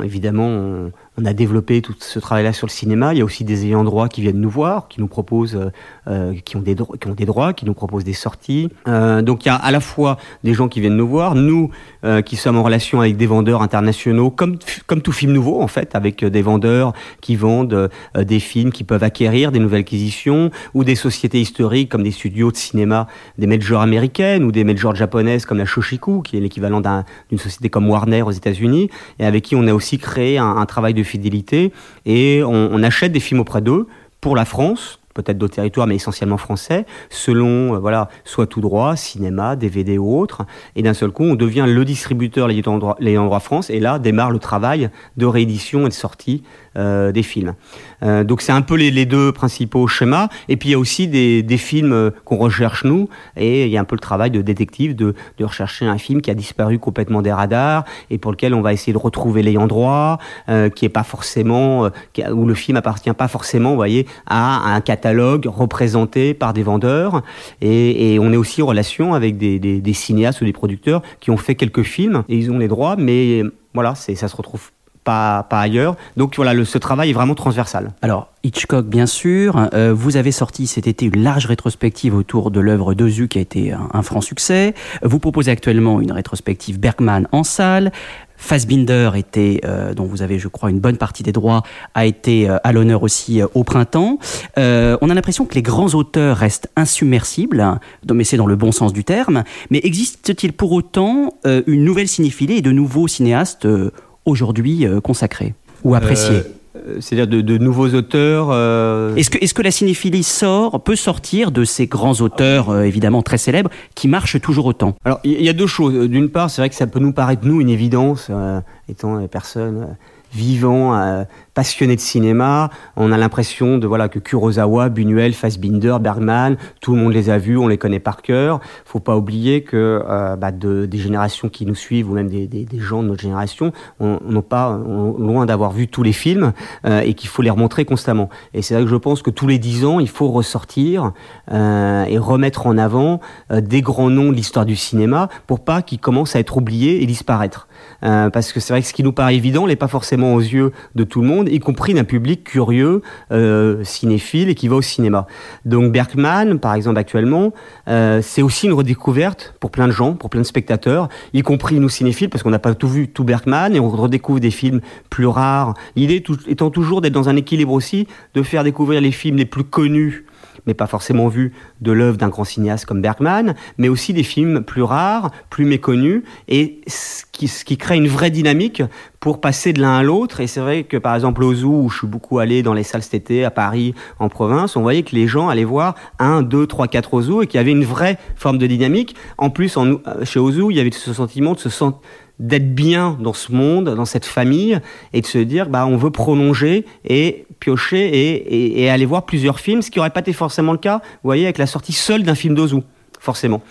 évidemment. On a développé tout ce travail-là sur le cinéma. Il y a aussi des ayants droit qui viennent nous voir, qui nous proposent, euh, euh, qui, ont des qui ont des droits, qui nous proposent des sorties. Euh, donc il y a à la fois des gens qui viennent nous voir, nous euh, qui sommes en relation avec des vendeurs internationaux, comme, comme tout film nouveau en fait, avec des vendeurs qui vendent des films qui peuvent acquérir des nouvelles acquisitions, ou des sociétés historiques comme des studios de cinéma, des majors américaines ou des majors japonaises comme la Shoshiku, qui est l'équivalent d'une société comme Warner aux États-Unis, et avec qui on a aussi créé un, un travail de fidélité, et on, on achète des films auprès d'eux pour la France, peut-être d'autres territoires, mais essentiellement français, selon, euh, voilà, soit tout droit, cinéma, DVD ou autre. Et d'un seul coup, on devient le distributeur l'ayant droit, droit France, et là démarre le travail de réédition et de sortie euh, des films. Euh, donc c'est un peu les, les, deux principaux schémas. Et puis il y a aussi des, des films euh, qu'on recherche nous, et il y a un peu le travail de détective de, de, rechercher un film qui a disparu complètement des radars et pour lequel on va essayer de retrouver l'ayant droit, euh, qui est pas forcément, qui, où le film appartient pas forcément, vous voyez, à un catalogue représenté par des vendeurs. Et, on est aussi en relation avec des, cinéastes ou des producteurs qui ont fait quelques films et ils ont les droits, mais voilà, ça se retrouve pas, ailleurs. Donc voilà, ce travail est vraiment transversal. Alors, Hitchcock, bien sûr. Euh, vous avez sorti cet été une large rétrospective autour de l'œuvre d'Ozu qui a été un, franc succès. Vous proposez actuellement une rétrospective Bergman en salle. Fassbinder était, euh, dont vous avez, je crois, une bonne partie des droits, a été euh, à l'honneur aussi euh, au printemps. on a l'impression que les grands auteurs restent insubmersibles, hein, mais c'est dans le bon sens du terme. Mais existe-t-il pour autant une nouvelle cinéphilie et de nouveaux cinéastes aujourd'hui consacrés ou appréciés? C'est-à-dire de, de, nouveaux auteurs. Euh... Est-ce que, est que la cinéphilie sort, peut sortir de ces grands auteurs euh, évidemment très célèbres qui marchent toujours autant? Alors il y, y, a deux choses. D'une part, c'est vrai que ça peut nous paraître nous une évidence, euh, étant des vivants, euh, passionnés de cinéma. On a l'impression de voilà que Kurosawa, Buñuel, Fassbinder, Bergman, tout le monde les a vus, on les connaît par cœur. Faut pas oublier que euh, bah, de, des générations qui nous suivent ou même des, gens de notre génération, on n'ont pas loin d'avoir vu tous les films euh, et qu'il faut les remontrer constamment. Et c'est vrai que je pense que tous les dix ans, il faut ressortir et remettre en avant des grands noms de l'histoire du cinéma pour pas qu'ils commencent à être oubliés et disparaître. Euh, parce que c'est vrai que ce qui nous paraît évident n'est pas forcément aux yeux de tout le monde, y compris d'un public curieux, euh, cinéphile et qui va au cinéma. Donc Bergman, par exemple actuellement, euh, c'est aussi une redécouverte pour plein de gens, pour plein de spectateurs, y compris nous cinéphiles, parce qu'on n'a pas tout vu, tout Bergman, et on redécouvre des films plus rares. L'idée étant toujours d'être dans un équilibre aussi, de faire découvrir les films les plus connus mais pas forcément vu de l'œuvre d'un grand cinéaste comme Bergman, mais aussi des films plus rares, plus méconnus, et ce qui, ce crée une vraie dynamique pour passer de l'un à l'autre. Et c'est vrai que par exemple au Zoo, où je suis beaucoup allé dans les salles cet été, à Paris, en province, on voyait que les gens allaient voir un, deux, trois, quatre Ozu et qu'il y avait une vraie forme de dynamique. En plus, en, chez Ozu, il y avait ce sentiment de se sentir d'être bien dans ce monde, dans cette famille, et de se dire, bah, on veut prolonger et piocher et, aller voir plusieurs films, ce qui n'aurait pas été forcément le cas, vous voyez, avec la sortie seule d'un film d'Ozu forcément.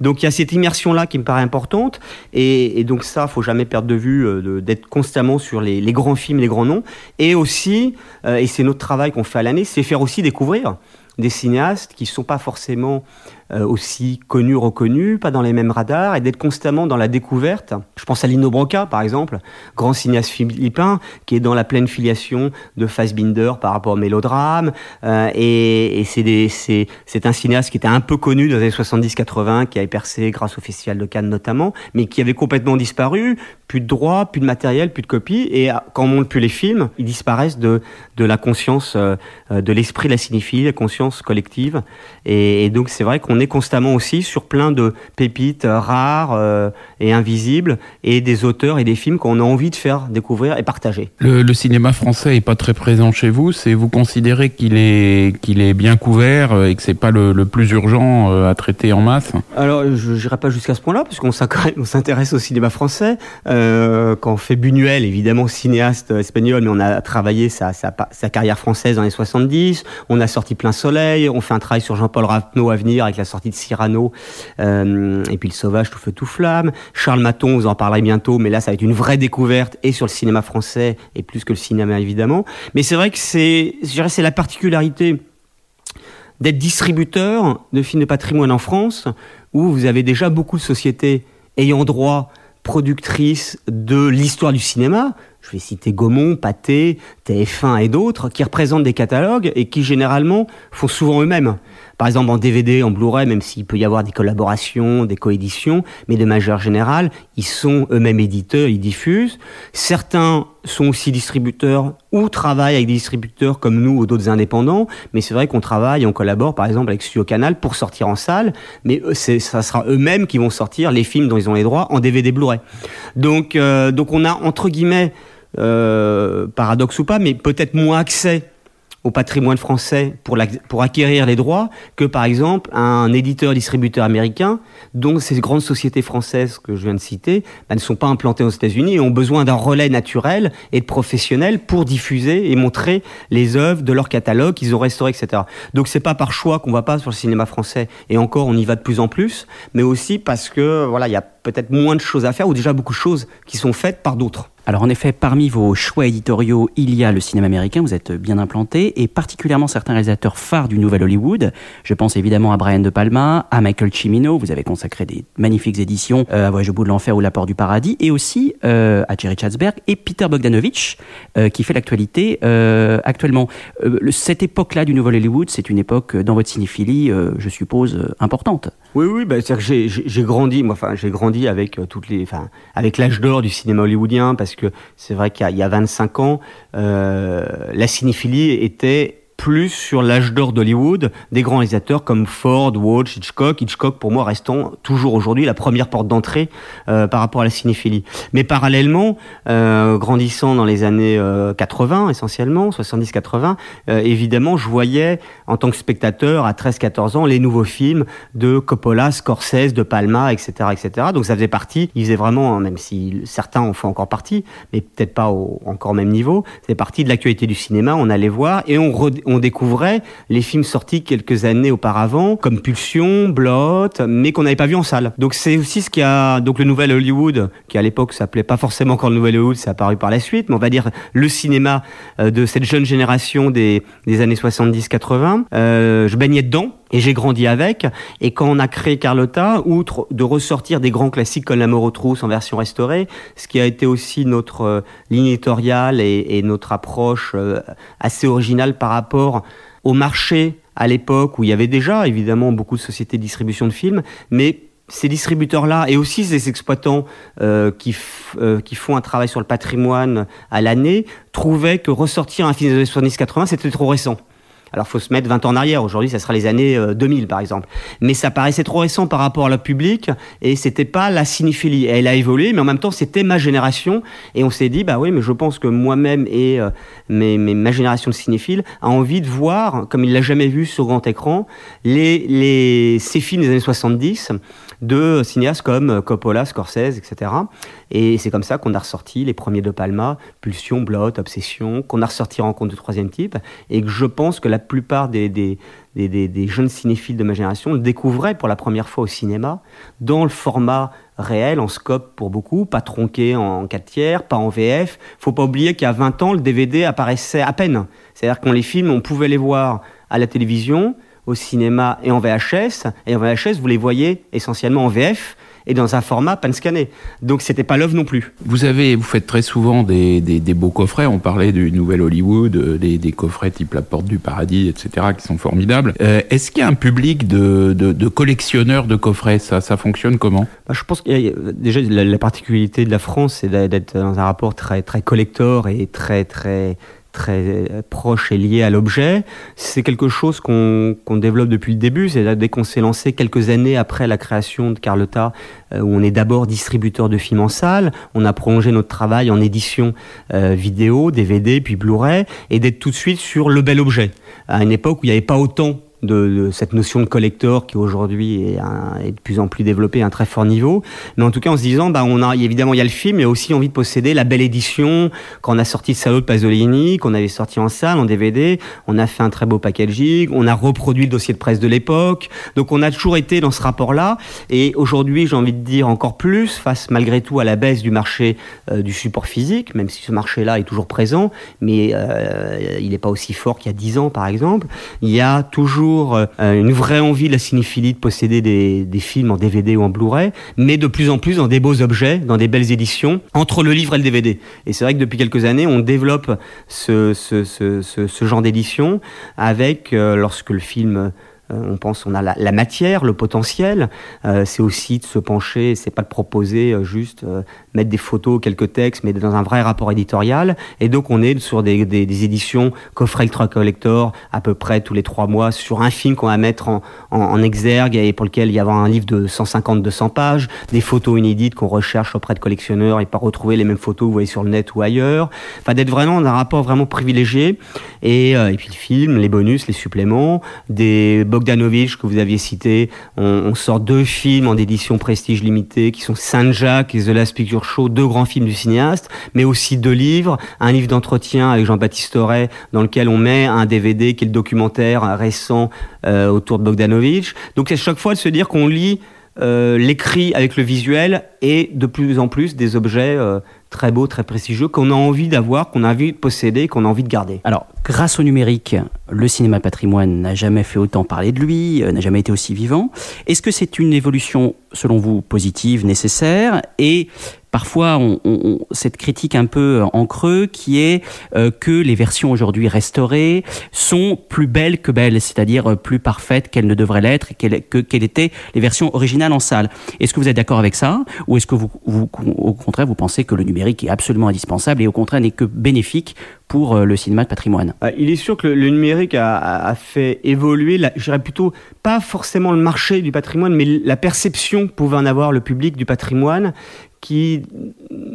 Donc il y a cette immersion-là qui me paraît importante, et, donc ça, faut jamais perdre de vue euh, d'être constamment sur les, les, grands films, les grands noms, et aussi, euh, et c'est notre travail qu'on fait à l'année, c'est faire aussi découvrir des cinéastes qui ne sont pas forcément euh, aussi connus, reconnus, pas dans les mêmes radars, et d'être constamment dans la découverte. Je pense à Lino Branca, par exemple, grand cinéaste philippin, qui est dans la pleine filiation de Fassbinder par rapport au mélodrame, euh, et, c'est un cinéaste qui était un peu connu dans les années 70-80, qui avait percé grâce au Festival de Cannes notamment, mais qui avait complètement disparu, plus de droits, plus de matériel, plus de copies, et quand on monte plus les films, ils disparaissent de, de la conscience, euh, de l'esprit de la cinéphilie, la conscience collective, et, donc c'est vrai qu'on est constamment aussi sur plein de pépites rares euh, et invisibles et des auteurs et des films qu'on a envie de faire découvrir et partager. Le, le cinéma français est pas très présent chez vous. C'est vous considérez qu'il est qu'il est bien couvert euh, et que c'est pas le, le, plus urgent euh, à traiter en masse? Alors je n'irai pas jusqu'à ce point-là parce qu'on [laughs] s'intéresse au cinéma français. Euh, quand on fait Buñuel, évidemment cinéaste espagnol, mais on a travaillé sa, sa, sa carrière française dans les 70. On a sorti Plein Soleil. On fait un travail sur Jean-Paul Rapneau à venir avec la sortie de Cyrano, euh, et puis Le Sauvage, Tout Feu, Tout Flamme. Charles Maton, vous en parlerez bientôt, mais là, ça va être une vraie découverte, et sur le cinéma français, et plus que le cinéma, évidemment. Mais c'est vrai que c'est, c'est la particularité d'être distributeur de films de patrimoine en France, où vous avez déjà beaucoup de sociétés ayant droit productrices de l'histoire du cinéma, je vais citer Gaumont, Pathé, TF1 et d'autres, qui représentent des catalogues et qui généralement font souvent eux-mêmes. Par exemple en DVD, en Blu-ray, même s'il peut y avoir des collaborations, des coéditions, mais de manière générale, ils sont eux-mêmes éditeurs, ils diffusent. Certains sont aussi distributeurs ou travaillent avec des distributeurs comme nous ou d'autres indépendants, mais c'est vrai qu'on travaille, on collabore par exemple avec Studio Canal pour sortir en salle, mais ça sera eux-mêmes qui vont sortir les films dont ils ont les droits en DVD Blu-ray. Donc, euh, donc on a entre guillemets euh, paradoxe ou pas, mais peut-être moins accès au patrimoine français pour, pour acquérir les droits que par exemple un éditeur-distributeur américain dont ces grandes sociétés françaises que je viens de citer bah, ne sont pas implantées aux États-Unis et ont besoin d'un relais naturel et de professionnels pour diffuser et montrer les œuvres de leur catalogue qu'ils ont restauré, etc. Donc c'est pas par choix qu'on va pas sur le cinéma français et encore on y va de plus en plus, mais aussi parce que voilà il y a peut-être moins de choses à faire ou déjà beaucoup de choses qui sont faites par d'autres. Alors en effet, parmi vos choix éditoriaux, il y a le cinéma américain, vous êtes bien implanté, et particulièrement certains réalisateurs phares du Nouvel Hollywood. Je pense évidemment à Brian De Palma, à Michael Cimino, vous avez consacré des magnifiques éditions euh, à Voyage au bout de l'enfer ou La Porte du Paradis, et aussi euh, à Jerry Chatsberg et Peter Bogdanovich, euh, qui fait l'actualité actuellement. cette époque-là du Nouvel Hollywood, c'est une époque dans votre cinéphilie, je suppose, importante. Oui, oui, bah, c'est-à-dire que j'ai grandi, moi, enfin, j'ai grandi avec toutes les, enfin, avec l'âge d'or du cinéma hollywoodien, parce que c'est vrai qu'il y, a 25 ans, euh, la cinéphilie était plus sur l'âge d'or d'Hollywood, des grands réalisateurs comme Ford, Walsh, Hitchcock. Hitchcock, pour moi, restant toujours aujourd'hui la première porte d'entrée euh, par rapport à la cinéphilie. Mais parallèlement, euh, grandissant dans les années 80 euh, essentiellement, 70-80, évidemment, je voyais en tant que spectateur à 13-14 ans les nouveaux films de Coppola, Scorsese, de Palma, etc., etc. Donc ça faisait partie. Ils faisaient vraiment, même si certains en font encore partie, mais peut-être pas au, encore même niveau. C'est partie de l'actualité du cinéma. On allait voir et on, on découvrait les films sortis quelques années auparavant, comme Pulsion, Blot, mais qu'on n'avait pas vu en salle. Donc c'est aussi ce qui a donc le nouvel Hollywood, qui à l'époque s'appelait pas forcément encore le nouvel Hollywood, a apparu par la suite, mais on va dire le cinéma euh, de cette jeune génération des, des années 70-80. Euh, je baignais dedans et j'ai grandi avec. Et quand on a créé Carlotta, outre de ressortir des grands classiques comme La mort aux trousses en version restaurée, ce qui a été aussi notre euh, ligne éditoriale et, notre approche euh, assez originale par rapport au marché à l'époque où il y avait déjà évidemment beaucoup de sociétés de distribution de films, mais ces distributeurs-là et aussi ces exploitants euh, qui, euh, qui font un travail sur le patrimoine à l'année trouvaient que ressortir un film des années 70-80 c'était trop récent. Alors, faut se mettre 20 ans en arrière. Aujourd'hui, ça sera les années 2000, euh, par exemple. Mais ça paraissait trop récent par rapport à la public et c'était pas la cinéphilie. Elle a évolué, mais en même temps, c'était ma génération. Et on s'est dit, bah oui, mais je pense que moi-même et euh, mes, ma génération de cinéphiles a envie de voir, comme il l'a jamais vu sur grand écran, les, les, ces films des années 70 de cinéastes comme Coppola, Scorsese, etc. Et c'est comme ça qu'on a ressorti les premiers de Palma, Pulsion, Blot, Obsession, qu'on a ressorti Rencontre de troisième type, et que je pense que la plupart des, jeunes cinéphiles de ma génération le découvraient pour la première fois au cinéma, dans le format réel, en scope pour beaucoup, pas tronqué en 4 tiers, pas en VF. Faut pas oublier qu'il y a 20 ans, le DVD apparaissait à peine. C'est-à-dire qu'on les films, on pouvait les voir à la télévision, au cinéma et en VHS. Et en VHS, vous les voyez essentiellement en VF et dans un format pan-scanné. Donc c'était pas l'œuvre non plus. Vous avez, vous faites très souvent des, des, beaux coffrets. On parlait du Nouvel Hollywood, euh, des, des, coffrets type La Porte du Paradis, etc., qui sont formidables. Euh, est-ce qu'il y a un public de, de, de, collectionneurs de coffrets? Ça, ça fonctionne comment? Bah, Je pense que déjà la, la particularité de la France, c'est d'être dans un rapport très très collector et très très très proche et lié à l'objet. C'est quelque chose qu'on développe depuis le début. C'est dès qu'on s'est lancé quelques années après la création de Carlotta, euh, où on est d'abord distributeur de films en salle. On a prolongé notre travail en édition euh, vidéo, DVD, puis Blu-ray, et d'être tout de suite sur le bel objet. À une époque où il n'y avait pas autant de, cette notion de collector qui aujourd'hui est, est, de plus en plus développée à un très fort niveau. Mais en tout cas, en se disant, bah, on a évidemment il y a le film, mais aussi envie de posséder la belle édition. Quand on a sorti Salo de Pasolini, qu'on avait sorti en salle, en DVD, on a fait un très beau packaging, on a reproduit le dossier de presse de l'époque. Donc on a toujours été dans ce rapport-là. Et aujourd'hui, j'ai envie de dire encore plus, face malgré tout à la baisse du marché euh, du support physique, même si ce marché-là est toujours présent, mais euh, il n'est pas aussi fort qu'il y a dix ans, par exemple. Il y a toujours euh, une vraie envie de la cinéphilie de posséder des, films en DVD ou en Blu-ray, mais de plus en plus dans des beaux objets, dans des belles éditions, entre le livre et le DVD. Et c'est vrai que depuis quelques années, on développe ce, genre d'édition avec, euh, lorsque le film on pense on a la, la matière, le potentiel. Euh, c'est aussi de se pencher, c'est pas de proposer euh, juste euh, mettre des photos, quelques textes, mais dans un vrai rapport éditorial. Et donc on est sur des, des, des éditions coffret ultra collector à peu près tous les trois mois sur un film qu'on va mettre en, en, en, exergue et pour lequel il y a un livre de 150-200 pages, des photos inédites qu'on recherche auprès de collectionneurs et pas retrouver les mêmes photos vous voyez sur le net ou ailleurs. Enfin d'être vraiment dans un rapport vraiment privilégié. Et, euh, et puis le film, les bonus, les suppléments, des Bogdanovich que vous aviez cité. On, sort deux films en édition prestige limitée qui sont Saint-Jacques et The Last Picture Show, deux grands films du cinéaste, mais aussi deux livres. Un livre d'entretien avec Jean-Baptiste Auré dans lequel on met un DVD qui est le documentaire récent euh, autour de Bogdanovich. Donc c'est chaque fois de se dire qu'on lit euh, l'écrit avec le visuel et de plus en plus des objets euh, très beaux, très prestigieux qu'on a envie d'avoir, qu'on a envie de posséder, qu'on a envie de garder. Alors, grâce au numérique, le cinéma patrimoine n'a jamais fait autant parler de lui, euh, n'a jamais été aussi vivant. Est-ce que c'est une évolution, selon vous, positive, nécessaire Et parfois on, on, cette critique un peu en creux qui est euh, que les versions aujourd'hui restaurées sont plus belles que belles, c'est-à-dire plus parfaites qu'elles ne devraient l'être, qu'elles que, qu étaient les versions originales en salle. Est-ce que vous êtes d'accord avec ça ou est-ce que vous, vous, au contraire vous pensez que le numérique est absolument indispensable et au contraire n'est que bénéfique pour euh, le cinéma de patrimoine. Il est sûr que le, numérique a, fait évoluer, je dirais plutôt pas forcément le marché du patrimoine, mais la perception pouvait en avoir le public du patrimoine qui,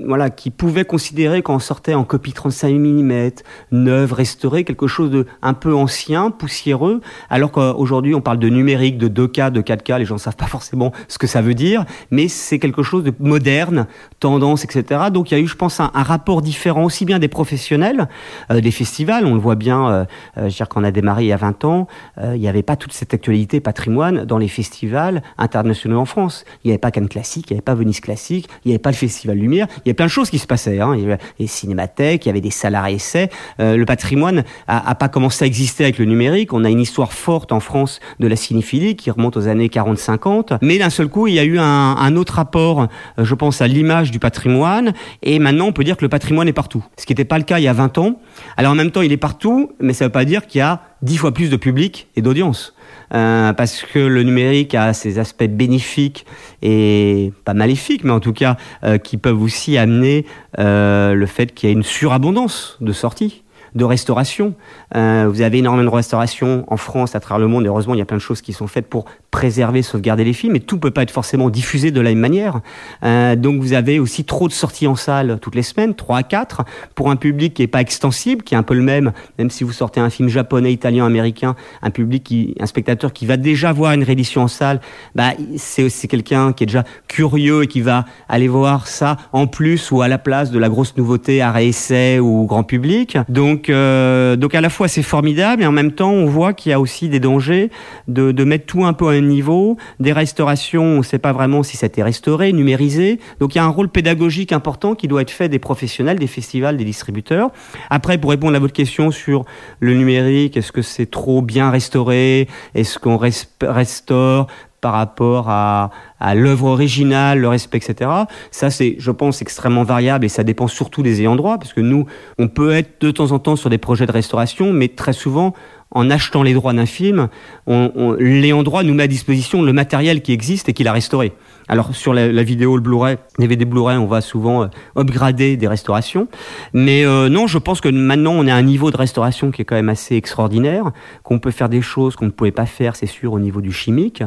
voilà, qui pouvait considérer qu'on sortait en copie 35 mm, neuve, restaurée, quelque chose de un peu ancien, poussiéreux, alors qu'aujourd'hui on parle de numérique, de 2K, de 4K, les gens ne savent pas forcément ce que ça veut dire, mais c'est quelque chose de moderne, tendance, etc. Donc il y a eu, je pense, un, rapport différent aussi bien des professionnels, euh, des festivals, on le voit bien, euh, euh, je veux dire qu'on a démarré il y a 20 ans, euh, il n'y avait pas toute cette actualité patrimoine dans les festivals internationaux en France. Il n'y avait pas Cannes Classique, il n'y avait pas Venise Classique, n'y avait pas le Festival Lumière, il y avait plein de choses qui se passaient. Hein. Il y avait les cinémathèques, il y avait des salles à essais. Euh, le patrimoine a, a, pas commencé à exister avec le numérique. On a une histoire forte en France de la cinéphilie qui remonte aux années 40-50. Mais d'un seul coup, il y a eu un, un autre rapport, euh, je pense, à l'image du patrimoine. Et maintenant, on peut dire que le patrimoine est partout. Ce qui n'était pas le cas il y a 20 ans. Alors en même temps, il est partout, mais ça ne veut pas dire qu'il y a dix fois plus de public et d'audience. Euh, parce que le numérique a ses aspects bénéfiques et pas maléfiques, mais en tout cas euh, qui peuvent aussi amener euh, le fait qu'il y ait une surabondance de sorties de restauration. Euh, vous avez énormément de restauration en France, à travers le monde. Heureusement, il y a plein de choses qui sont faites pour préserver, sauvegarder les films. Et tout peut pas être forcément diffusé de la même manière. Euh, donc, vous avez aussi trop de sorties en salle toutes les semaines, 3 à 4, pour un public qui est pas extensible, qui est un peu le même, même si vous sortez un film japonais, italien, américain, un public qui, un spectateur qui va déjà voir une réédition en salle, bah, c'est quelqu'un qui est déjà curieux et qui va aller voir ça en plus ou à la place de la grosse nouveauté à réessai ou grand public. Donc, euh, donc à la fois c'est formidable et en même temps on voit qu'il y a aussi des dangers de, de mettre tout un peu à un niveau. Des restaurations, on ne sait pas vraiment si ça a été restauré, numérisé. Donc il y a un rôle pédagogique important qui doit être fait des professionnels, des festivals, des distributeurs. Après, pour répondre à votre question sur le numérique, est-ce que c'est trop bien restauré? Est-ce qu'on restaure par rapport à, l'œuvre originale, le respect, etc. Ça, c'est, je pense, extrêmement variable et ça dépend surtout des ayants droit, parce que nous, on peut être de temps en temps sur des projets de restauration, mais très souvent, en achetant les droits d'un film, on, on, droit nous met à disposition le matériel qui existe et qu'il a restauré. Alors sur la, vidéo, le Blu-ray, DVD Blu-ray, on va souvent euh, upgrader des restaurations. Mais euh, non, je pense que maintenant on à un niveau de restauration qui est quand même assez extraordinaire, qu'on peut faire des choses qu'on ne pouvait pas faire, c'est sûr, au niveau du chimique,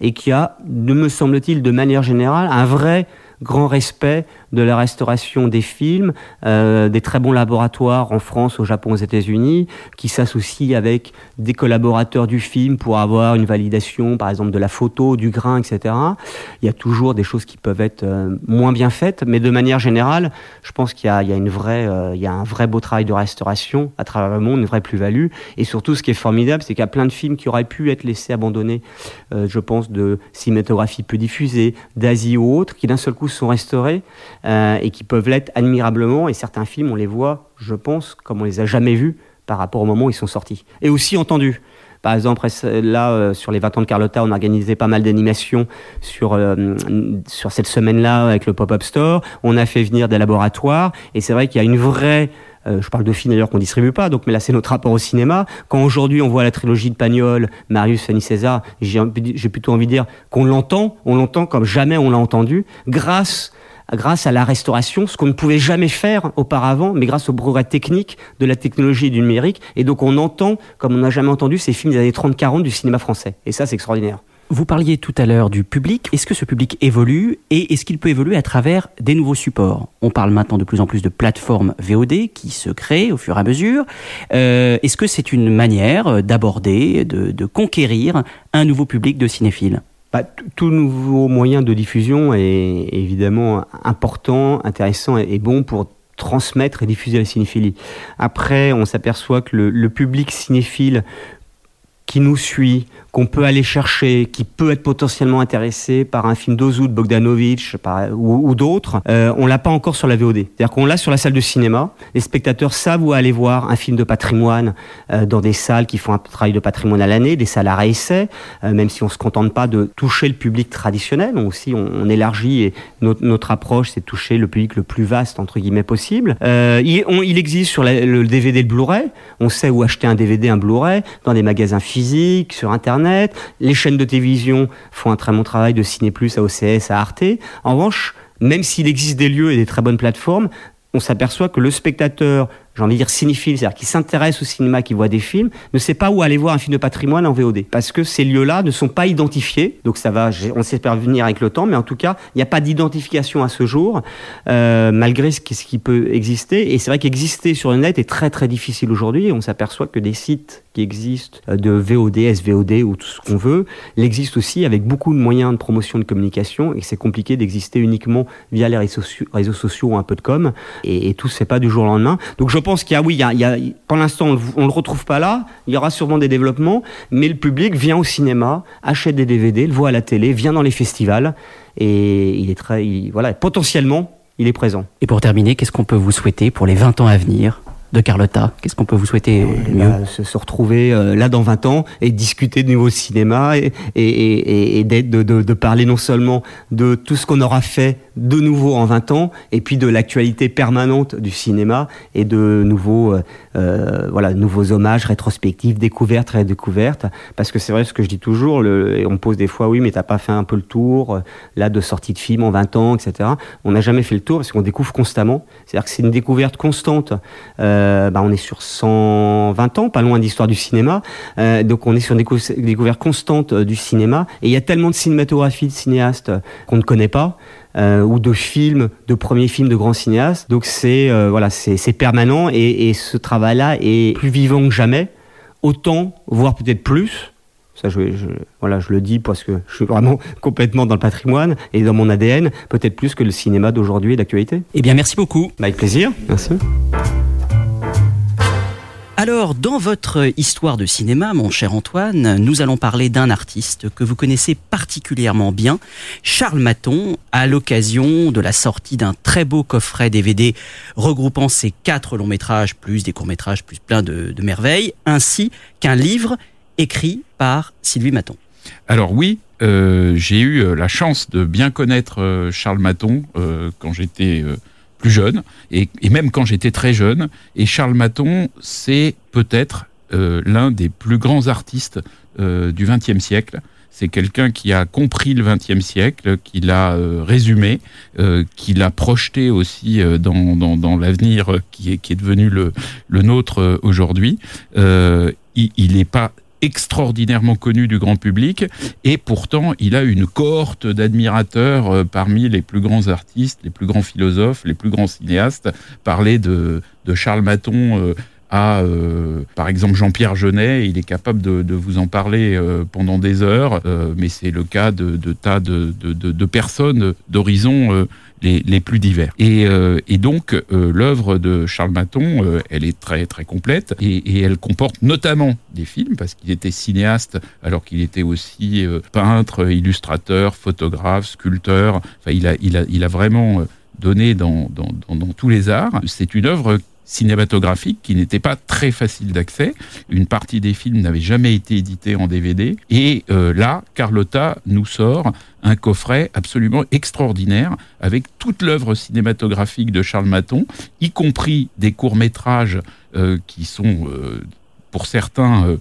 et qui a, me semble-t-il, de manière générale, un vrai grand respect de la restauration des films, euh, des très bons laboratoires en France, au Japon, aux États-Unis, qui s'associent avec des collaborateurs du film pour avoir une validation, par exemple, de la photo, du grain, etc. Il y a toujours des choses qui peuvent être euh, moins bien faites, mais de manière générale, je pense qu'il y, a une vraie, euh, il y a un vrai beau travail de restauration à travers le monde, une vraie plus-value. Et surtout, ce qui est formidable, c'est qu'il y a plein de films qui auraient pu être laissés abandonnés, je pense, de cinématographie peu diffusée, d'Asie ou autres, qui d'un seul coup sont restaurés euh, et qui peuvent l'être admirablement. Et certains films, on les voit, je pense, comme on les a jamais vus par rapport au moment où ils sont sortis. Et aussi entendus Par exemple, là, euh, sur les 20 ans de Carlotta, on a organisé pas mal d'animations sur, euh, sur cette semaine-là avec le Pop-Up Store. On a fait venir des laboratoires. Et c'est vrai qu'il y a une vraie euh, je parle de films d'ailleurs qu'on distribue pas, donc mais là c'est notre rapport au cinéma. Quand aujourd'hui on voit la trilogie de Pagnol, Marius, Fanny César, j'ai plutôt envie de dire qu'on l'entend, on l'entend comme jamais on l'a entendu, grâce grâce à la restauration, ce qu'on ne pouvait jamais faire auparavant, mais grâce au progrès technique de la technologie et du numérique. Et donc on entend, comme on n'a jamais entendu, ces films des années 30-40 du cinéma français. Et ça, c'est extraordinaire. Vous parliez tout à l'heure du public. Est-ce que ce public évolue et est-ce qu'il peut évoluer à travers des nouveaux supports? On parle maintenant de plus en plus de plateformes VOD qui se créent au fur et à mesure. Euh, est-ce que c'est une manière d'aborder, de, de conquérir un nouveau public de cinéphiles? Bah, tout nouveau moyen de diffusion est évidemment important, intéressant et bon pour transmettre et diffuser la cinéphilie. Après, on s'aperçoit que le, le, public cinéphile qui nous suit, qu'on peut aller chercher, qui peut être potentiellement intéressé par un film d'Ozu de Bogdanovich ou, d'autres, euh, on l'a pas encore sur la VOD. C'est-à-dire qu'on l'a sur la salle de cinéma. Les spectateurs savent où aller voir un film de patrimoine euh, dans des salles qui font un travail de patrimoine à l'année, des salles à réessai, euh, même si on se contente pas de toucher le public traditionnel. On aussi, on, élargit et notre, approche, c'est de toucher le public le plus vaste entre guillemets possible. Il, il, existe sur le DVD, le Blu-ray. On sait où acheter un DVD, un Blu-ray dans des magasins physiques, sur Internet les chaînes de télévision font un très bon travail de Ciné à OCS, à Arte. En revanche, même s'il existe des lieux et des très bonnes plateformes, on s'aperçoit que le spectateur j'ai envie de dire cinéphile, c'est-à-dire qui s'intéresse au cinéma, qui voit des films, ne sait pas où aller voir un film de patrimoine en VOD. Parce que ces lieux-là ne sont pas identifiés. Donc ça va, on sait venir avec le temps, mais en tout cas, il n'y a pas d'identification à ce jour, euh, malgré ce qui, ce qui peut exister. Et c'est vrai qu'exister sur le net est très très difficile aujourd'hui. On s'aperçoit que des sites qui existent euh, de VOD, SVOD ou tout ce qu'on veut, l'existent aussi avec beaucoup de moyens de promotion de communication et c'est compliqué d'exister uniquement via les réseaux sociaux, ou un peu de com. Et, et tout se fait pas du jour au lendemain. Donc je pense qu'il y a, oui, il y a, il y a, pour l'instant, on ne le retrouve pas là. Il y aura sûrement des développements, mais le public vient au cinéma, achète des DVD, le voit à la télé, vient dans les festivals, et il est très, il, voilà, potentiellement, il est présent. Et pour terminer, qu'est-ce qu'on peut vous souhaiter pour les 20 ans à venir? De Carlotta Qu'est-ce qu'on peut vous souhaiter mieux? bah, se, se, retrouver euh, là dans 20 ans et discuter de nouveau cinéma et, et, et, et d'être, de, de, de, parler non seulement de tout ce qu'on aura fait de nouveau en 20 ans et puis de l'actualité permanente du cinéma et de nouveaux, euh, euh, voilà, nouveaux hommages, rétrospectives, découvertes, redécouvertes. Parce que c'est vrai ce que je dis toujours, le, on me pose des fois, oui, mais t'as pas fait un peu le tour, là, de sortie de film en 20 ans, etc. On n'a jamais fait le tour parce qu'on découvre constamment. C'est-à-dire que c'est une découverte constante. Euh, bah, on est sur 120 ans, pas loin d'histoire du cinéma. Euh, donc on est sur une décou découverte constante du cinéma. Et il y a tellement de cinématographie, de cinéastes qu'on ne connaît pas euh, ou de films, de premiers films de grands cinéastes. Donc c'est euh, voilà, c'est permanent et, et ce travail-là est plus vivant que jamais. Autant, voire peut-être plus. Ça, je, je, voilà, je le dis parce que je suis vraiment [laughs] complètement dans le patrimoine et dans mon ADN, peut-être plus que le cinéma d'aujourd'hui et d'actualité. Eh bien, merci beaucoup. Avec plaisir. Merci. Alors, dans votre histoire de cinéma, mon cher Antoine, nous allons parler d'un artiste que vous connaissez particulièrement bien, Charles Maton, à l'occasion de la sortie d'un très beau coffret DVD regroupant ses quatre longs métrages, plus des courts métrages, plus plein de, merveilles, ainsi qu'un livre écrit par Sylvie Maton. Alors oui, euh, j'ai eu la chance de bien connaître euh, Charles Maton euh, quand j'étais plus jeune, et, et même quand j'étais très jeune. Et Charles Maton, c'est peut-être euh, l'un des plus grands artistes euh, du XXe siècle. C'est quelqu'un qui a compris le XXe siècle, qui l'a euh, résumé, qui l'a projeté aussi dans, dans, dans l'avenir qui est, qui est devenu le, le nôtre aujourd'hui. il n'est pas extraordinairement connu du grand public et pourtant il a une cohorte d'admirateurs euh, parmi les plus grands artistes, les plus grands philosophes, les plus grands cinéastes. Parler de, de Charles Maton euh, à, euh, par exemple, Jean-Pierre Jeunet, il est capable de, de vous en parler pendant des heures, mais c'est le cas de, de tas de, de, personnes d'horizons les, plus divers. Et, euh, donc, euh, l'œuvre de Charles Maton, euh, elle est très très complète et, elle comporte notamment des films parce qu'il était cinéaste alors qu'il était aussi peintre, illustrateur, photographe, sculpteur. Enfin, il a, il a, il a vraiment donné dans, dans, dans, dans tous les arts. C'est une œuvre cinématographique qui n'était pas très facile d'accès. Une partie des films n'avait jamais été édité en DVD. Et euh, là, Carlotta nous sort un coffret absolument extraordinaire avec toute l'œuvre cinématographique de Charles Maton, y compris des courts-métrages euh, qui sont euh, pour certains euh,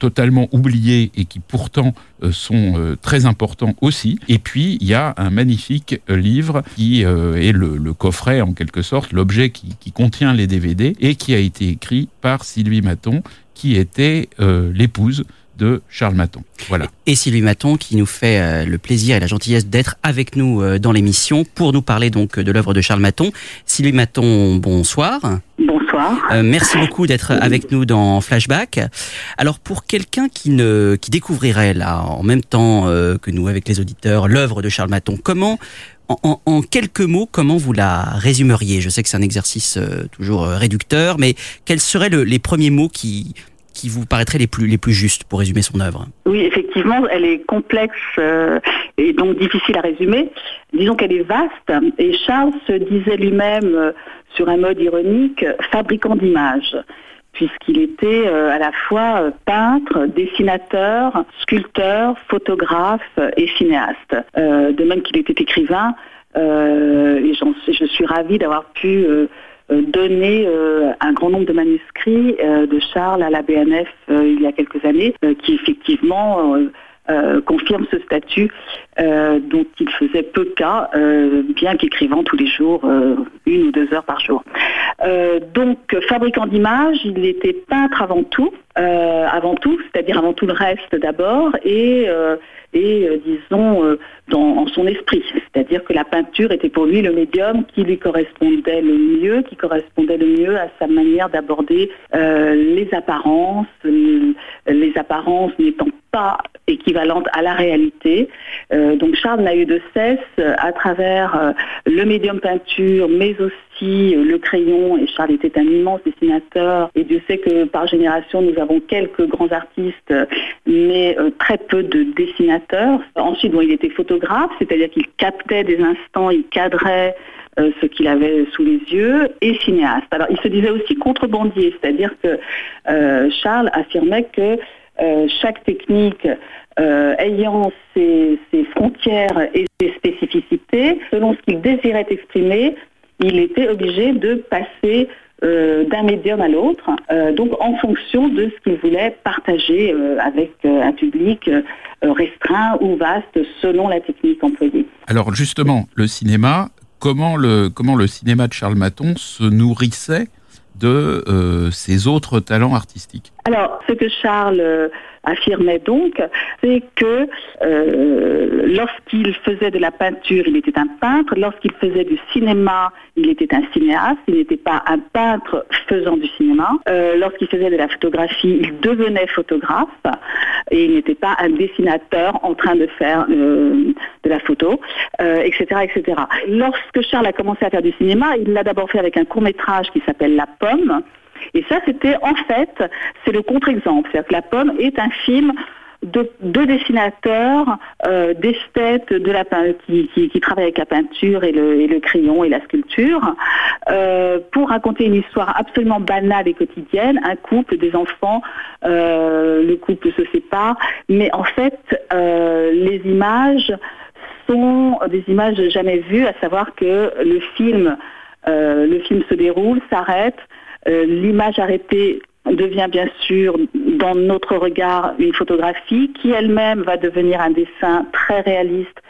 totalement oubliés et qui pourtant euh, sont euh, très importants aussi. Et puis, il y a un magnifique livre qui est le, le, coffret, en quelque sorte, l'objet qui, qui, contient les DVD et qui a été écrit par Sylvie Maton, qui était l'épouse de Charles Maton. Voilà. Et Sylvie Maton qui nous fait euh, le plaisir et la gentillesse d'être avec nous euh, dans l'émission pour nous parler donc de l'œuvre de Charles Maton. Sylvie Maton, bonsoir. Bonsoir. Euh, merci beaucoup d'être avec nous dans Flashback. Alors pour quelqu'un qui ne qui découvrirait là en même temps que nous avec les auditeurs l'œuvre de Charles Maton, comment en, en, quelques mots, comment vous la résumeriez? Je sais que c'est un exercice toujours réducteur, mais quels seraient le, les premiers mots qui qui vous paraîtraient les plus, les plus justes pour résumer son œuvre Oui, effectivement, elle est complexe euh, et donc difficile à résumer. Disons qu'elle est vaste et Charles se disait lui-même, euh, sur un mode ironique, fabricant d'images puisqu'il était euh, à la fois peintre, dessinateur, sculpteur, photographe et cinéaste. De même qu'il était écrivain, et je suis ravie d'avoir pu donné euh, un grand nombre de manuscrits euh, de Charles à la BNF il y a quelques années, qui effectivement euh, confirme ce statut euh, dont il faisait peu cas, euh, bien qu'écrivant tous les jours une ou deux heures par jour. donc, fabricant d'images, il était peintre avant tout, avant tout, c'est-à-dire avant tout le reste d'abord, et et disons dans en son esprit, c'est-à-dire que la peinture était pour lui le médium qui lui correspondait le mieux, qui correspondait le mieux à sa manière d'aborder les apparences, les apparences n'étant pas équivalente à la réalité. Euh, donc Charles n'a eu de cesse, euh, à travers euh, le médium peinture, mais aussi le crayon, et Charles était un immense dessinateur, et Dieu sait que par génération, nous avons quelques grands artistes, mais très peu de dessinateurs. Ensuite, il était photographe, c'est-à-dire qu'il captait des instants, il cadrait ce qu'il avait sous les yeux, et cinéaste. Alors, il se disait aussi contrebandier, c'est-à-dire que Charles affirmait que euh, chaque technique euh, ayant ses, frontières et ses spécificités, selon ce qu'il désirait exprimer, il était obligé de passer euh, d'un médium à l'autre, donc en fonction de ce qu'il voulait partager avec un public restreint ou vaste selon la technique employée. Alors justement, le cinéma, comment le, comment le cinéma de Charles Maton se nourrissait de ses autres talents artistiques? Alors, ce que Charles euh, affirmait donc, c'est que euh, lorsqu'il faisait de la peinture, il était un peintre, lorsqu'il faisait du cinéma, il était un cinéaste, il n'était pas un peintre faisant du cinéma. Euh, lorsqu'il faisait de la photographie, il devenait photographe et il n'était pas un dessinateur en train de faire de la photo, etc., etc. Lorsque Charles a commencé à faire du cinéma, il l'a d'abord fait avec un court métrage qui s'appelle La Pomme, et ça, c'était en fait, c'est le contre-exemple. C'est-à-dire que La Pomme est un film de deux dessinateurs, euh, d'esthètes de qui, qui, travaillent avec la peinture et le, crayon et la sculpture, euh, pour raconter une histoire absolument banale et quotidienne, un couple, des enfants, euh, le couple se sépare, mais en fait, les images sont des images jamais vues, à savoir que le film, le film se déroule, s'arrête, l'image arrêtée devient bien sûr dans notre regard une photographie qui elle-même va devenir un dessin très réaliste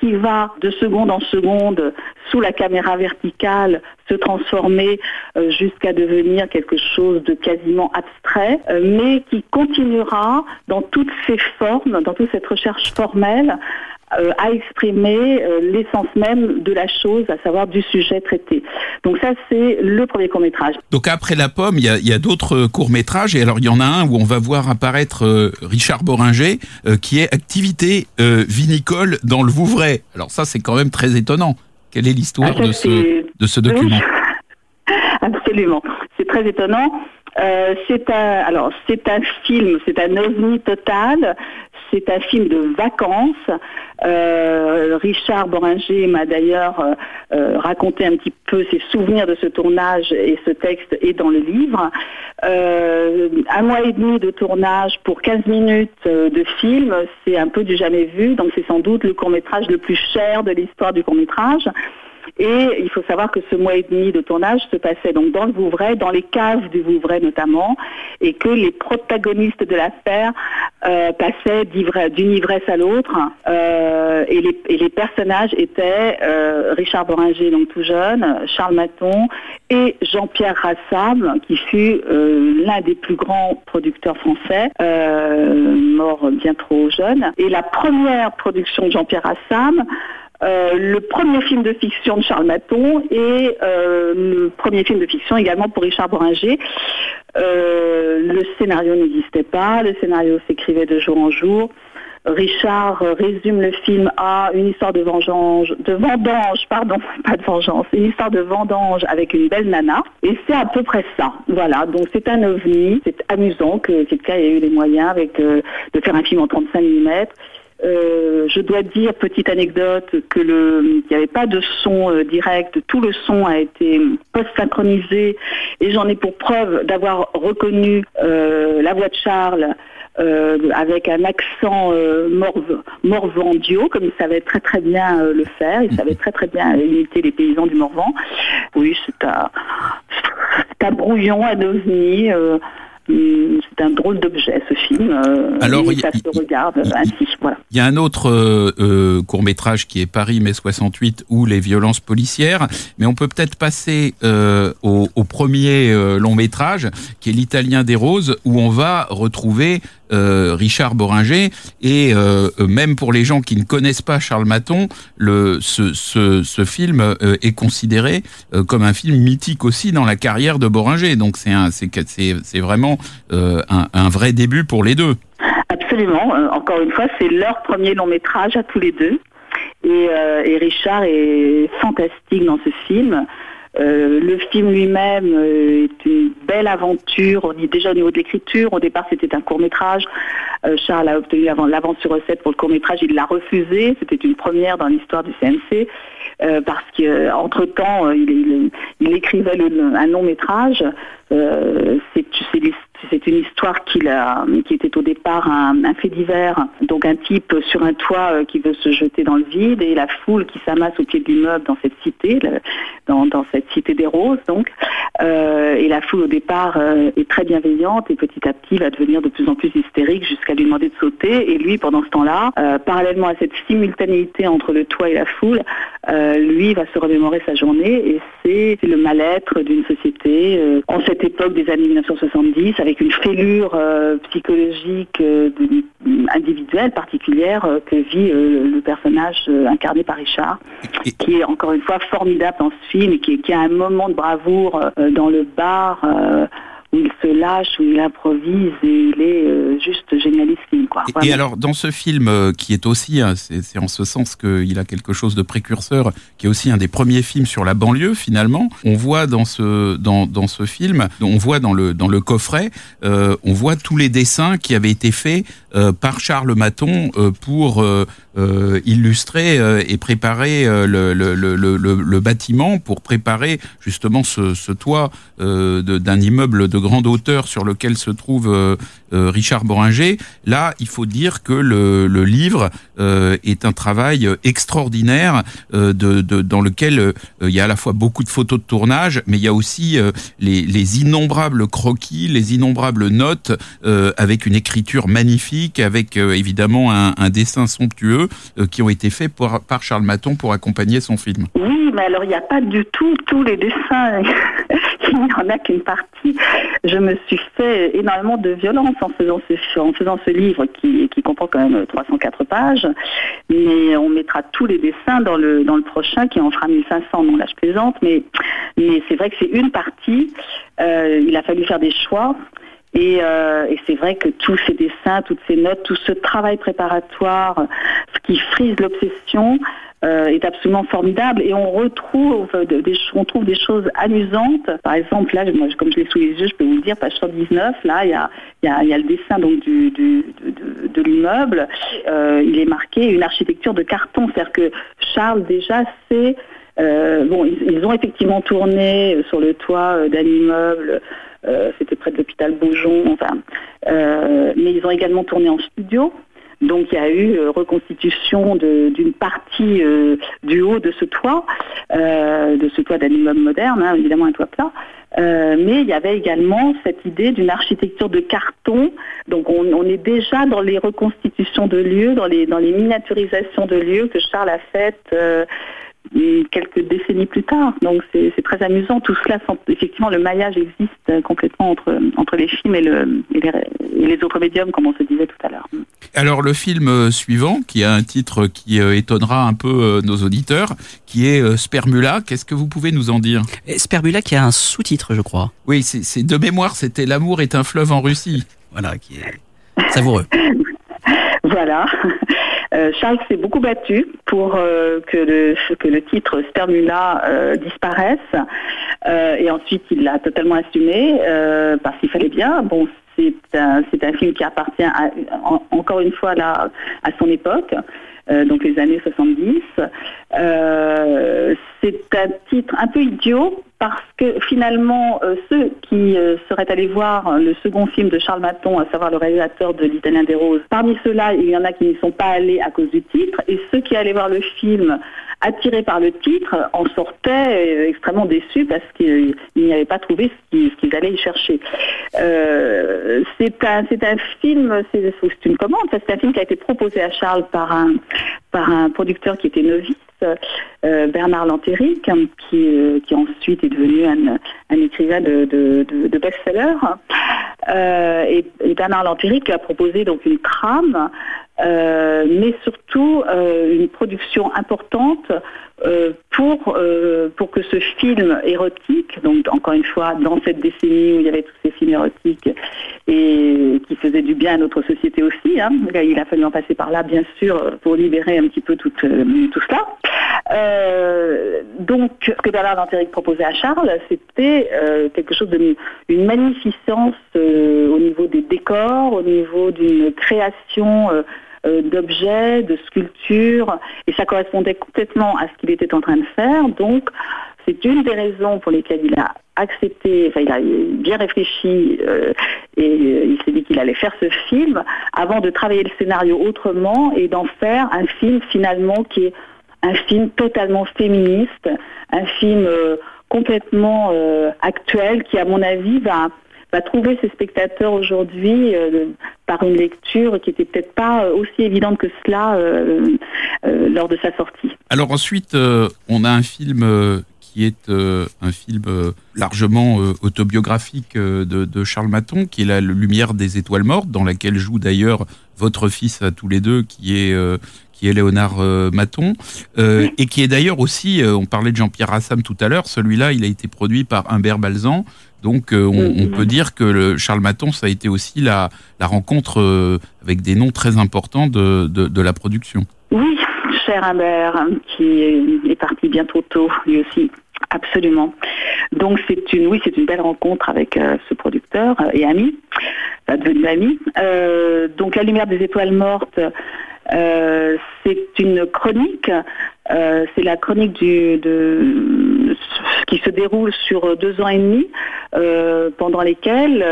qui va de seconde en seconde sous la caméra verticale se transformer euh, jusqu'à devenir quelque chose de quasiment abstrait, euh, mais qui continuera dans toutes ses formes, dans toute cette recherche formelle, euh, à exprimer euh, l'essence même de la chose, à savoir du sujet traité. Donc ça, c'est le premier court métrage. Donc après La Pomme, il y a, d'autres courts métrages, et alors il y en a un où on va voir apparaître euh, Richard Boringer, qui est activité vinicole dans le Vouvray. Alors ça, c'est quand même très étonnant. Quelle est l'histoire ah, de, ce, de ce document? [laughs] Absolument, c'est très étonnant. c'est un, alors c'est un film, c'est un ovni total c'est un film de vacances. Euh, Richard Boringer m'a d'ailleurs euh, euh, raconté un petit peu ses souvenirs de ce tournage et ce texte est dans le livre. Un mois et demi de tournage pour 15 minutes de film, c'est un peu du jamais vu, donc c'est sans doute le court métrage le plus cher de l'histoire du court métrage. Et il faut savoir que ce mois et demi de tournage se passait donc dans le Vouvray, dans les caves du Vouvray notamment, et que les protagonistes de l'affaire euh, passaient d'une ivresse à l'autre. Euh, et, les, personnages étaient euh, Richard Boringer, donc tout jeune, Charles Maton et Jean-Pierre Rassam, qui fut l'un des plus grands producteurs français, mort bien trop jeune. Et la première production de Jean-Pierre Rassam, euh, le premier film de fiction de Charles Maton et euh, le premier film de fiction également pour Richard Boringer. Euh, le scénario n'existait pas, le scénario s'écrivait de jour en jour. Richard euh, résume le film à une histoire de vengeance, de vendange, pardon, [laughs] pas de vengeance, une histoire de vendange avec une belle nana. Et c'est à peu près ça. Voilà, donc c'est un ovni. C'est amusant que quelqu'un ait eu les moyens avec, euh, de faire un film en 35 mm. Euh, je dois dire, petite anecdote, que qu'il n'y avait pas de son euh, direct, tout le son a été post-synchronisé et j'en ai pour preuve d'avoir reconnu euh, la voix de Charles euh, avec un accent morve- morvandio, comme il savait très très bien le faire, il savait très très bien imiter les paysans du Morvan. Oui, c'est un, un brouillon, un ovni. Euh, c'est un drôle d'objet ce film. euh, Alors, il-. Voilà. Y a un autre euh, court métrage qui est Paris mai 68 ou les violences policières, mais on peut peut-être passer euh, au, au premier euh, long métrage qui est l'Italien des roses où on va retrouver euh, Richard Boringer et euh, même pour les gens qui ne connaissent pas Charles Maton, le, ce, ce, ce film euh, est considéré euh, comme un film mythique aussi dans la carrière de Boringer. Donc c'est un, c'est c'est c'est vraiment euh, un, un vrai début pour les deux. Absolument. Euh, encore une fois, c'est leur premier long métrage à tous les deux. Et, euh, et Richard est fantastique dans ce film. Euh, le film lui-même euh, est une belle aventure. On y, déjà au niveau de l'écriture, au départ c'était un court métrage. Charles a obtenu l'avance sur recette pour le court métrage, il l'a refusé. C'était une première dans l'histoire du CNC. euh, parce qu'entre temps, il, écrivait un long métrage. Euh, c'est c'est une histoire qui était au départ un, fait divers, donc un type sur un toit euh, qui veut se jeter dans le vide et la foule qui s'amasse au pied de l'immeuble dans cette cité, dans, cette cité des roses donc. Euh, et la foule au départ euh, est très bienveillante et petit à petit va devenir de plus en plus hystérique jusqu'à lui demander de sauter. Et lui, pendant ce temps-là, parallèlement à cette simultanéité entre le toit et la foule, lui va se remémorer sa journée et c'est le mal-être d'une société en cette époque des années 1970 avec une fêlure euh, psychologique euh, individuelle particulière euh, que vit le personnage incarné par Richard, [laughs] qui est encore une fois formidable dans ce film et qui, qui a un moment de bravoure dans le bar. Où il se lâche, où il improvise et il est euh, juste génialissime. Quoi. Et Vraiment. alors, dans ce film, euh, qui est aussi, hein, c'est en ce sens qu'il a quelque chose de précurseur, qui est aussi un des premiers films sur la banlieue, finalement, on voit dans ce, dans, dans ce film, on voit dans le, dans le coffret, euh, on voit tous les dessins qui avaient été faits par Charles Maton euh, pour euh, euh, illustrer euh, et préparer euh, le, le, le, le, bâtiment, pour préparer justement ce, ce toit euh, d'un immeuble de grande hauteur sur lequel se trouve euh, euh, Richard Boringer. Là, il faut dire que le, livre euh, est un travail extraordinaire euh, de, de- dans lequel euh, il y a à la fois beaucoup de photos de tournage, mais il y a aussi euh, les, les innombrables croquis, les innombrables notes euh, avec une écriture magnifique, avec euh, évidemment un, dessin somptueux euh, qui ont été faits par, Charles Maton pour accompagner son film. Oui, mais alors il n'y a pas du tout tous les dessins. [laughs] il n'y en a qu'une partie. Je me suis fait énormément de violence en faisant ce, livre qui, comprend quand même 304 pages. Mais on mettra tous les dessins dans le, prochain qui en fera 1500. Non, là je plaisante, mais, mais c'est vrai que c'est une partie. Euh, il a fallu faire des choix. Et, euh, et c'est vrai que tous ces dessins, toutes ces notes, tout ce travail préparatoire, ce qui frise l'obsession, euh, est absolument formidable et on retrouve des, on trouve des choses amusantes. Par exemple, là, comme je l'ai sous les yeux, je peux vous le dire, page 119, là, il y a, le dessin donc, de, l'immeuble. Euh, il est marqué une architecture de carton, c'est-à-dire que Charles déjà euh, bon, ils, ont effectivement tourné sur le toit d'un immeuble euh, c'était près de l'hôpital Beaujon, enfin. Euh, mais ils ont également tourné en studio. Donc il y a eu euh, reconstitution d'une partie du haut de ce toit, de ce toit immeuble moderne, hein, évidemment un toit plat. mais il y avait également cette idée d'une architecture de carton. Donc on, est déjà dans les reconstitutions de lieux, dans les miniaturisations de lieux que Charles a faites quelques décennies plus tard. Donc c'est très amusant. Tout cela, effectivement, le maillage existe complètement entre, entre les films et, le, et, les, autres médiums, comme on se disait tout à l'heure. Alors le film euh, suivant, qui a un titre qui euh, étonnera un peu euh, nos auditeurs, qui est Spermula, qu'est-ce que vous pouvez nous en dire? Spermula qui a un sous-titre, je crois. Oui, c'est de mémoire, c'était L'amour est un fleuve en Russie. Voilà, qui est savoureux. [laughs] voilà. Euh, Charles s'est beaucoup battu pour euh, que, le, titre Spermula euh, disparaisse. et ensuite, il l'a totalement assumé parce qu'il fallait bien. C'est un, film qui appartient encore une fois là, à son époque. donc les années 70. c'est un titre un peu idiot parce que finalement, euh, ceux qui euh, seraient allés voir le second film de Charles Maton, à savoir le réalisateur de L'Italien des Roses, parmi ceux-là, il y en a qui n'y sont pas allés à cause du titre, et ceux qui allaient voir le film attirés par le titre en sortaient euh, extrêmement déçus parce qu'ils n'y avaient pas trouvé ce qu'ils allaient y chercher. c'est un, un film, c'est une commande, c'est un film qui a été proposé à Charles par un, par un producteur qui était novice euh, Bernard Lantéric, qui, euh, qui ensuite est devenu un, écrivain de, best-seller. Euh, et, Bernard Lantéric a proposé donc une trame, mais surtout une production importante pour, pour que ce film érotique, donc encore une fois dans cette décennie où il y avait tous ces films érotiques et qui faisaient du bien à notre société aussi, hein, il a fallu en passer par là bien sûr pour libérer un petit peu tout, tout cela. Euh, donc, ce que Bernard Dantéric proposait à Charles, c'était euh, quelque chose de une magnificence euh, au niveau des décors, au niveau d'une création d'objets, de sculptures, et ça correspondait complètement à ce qu'il était en train de faire. Donc, c'est une des raisons pour lesquelles il a accepté, enfin il a bien réfléchi et il s'est dit qu'il allait faire ce film avant de travailler le scénario autrement et d'en faire un film finalement qui est un film totalement féministe, un film euh, complètement euh, actuel qui, à mon avis, va, va trouver ses spectateurs aujourd'hui euh, par une lecture qui n'était peut-être pas aussi évidente que cela lors de sa sortie. Alors ensuite, on a un film qui est un film largement autobiographique de, Charles Maton, qui est La Lumière des étoiles mortes, dans laquelle joue d'ailleurs votre fils à tous les deux, qui est qui est Léonard euh, Maton, euh, et qui est d'ailleurs aussi, euh, on parlait de Jean-Pierre Rassam tout à l'heure, celui-là, il a été produit par Humbert Balzan, donc on, mm-hmm. peut dire que le Charles Maton, ça a été aussi la, la rencontre avec des noms très importants de, de, la production. Oui, cher Humbert, qui est parti bien trop tôt, lui aussi. Absolument. Donc c'est une, oui, c'est une belle rencontre avec ce producteur et ami, devenu ami. donc la lumière des étoiles mortes, euh, c'est une chronique, euh, c'est la chronique du, de, qui se déroule sur deux ans et demi, euh, pendant lesquels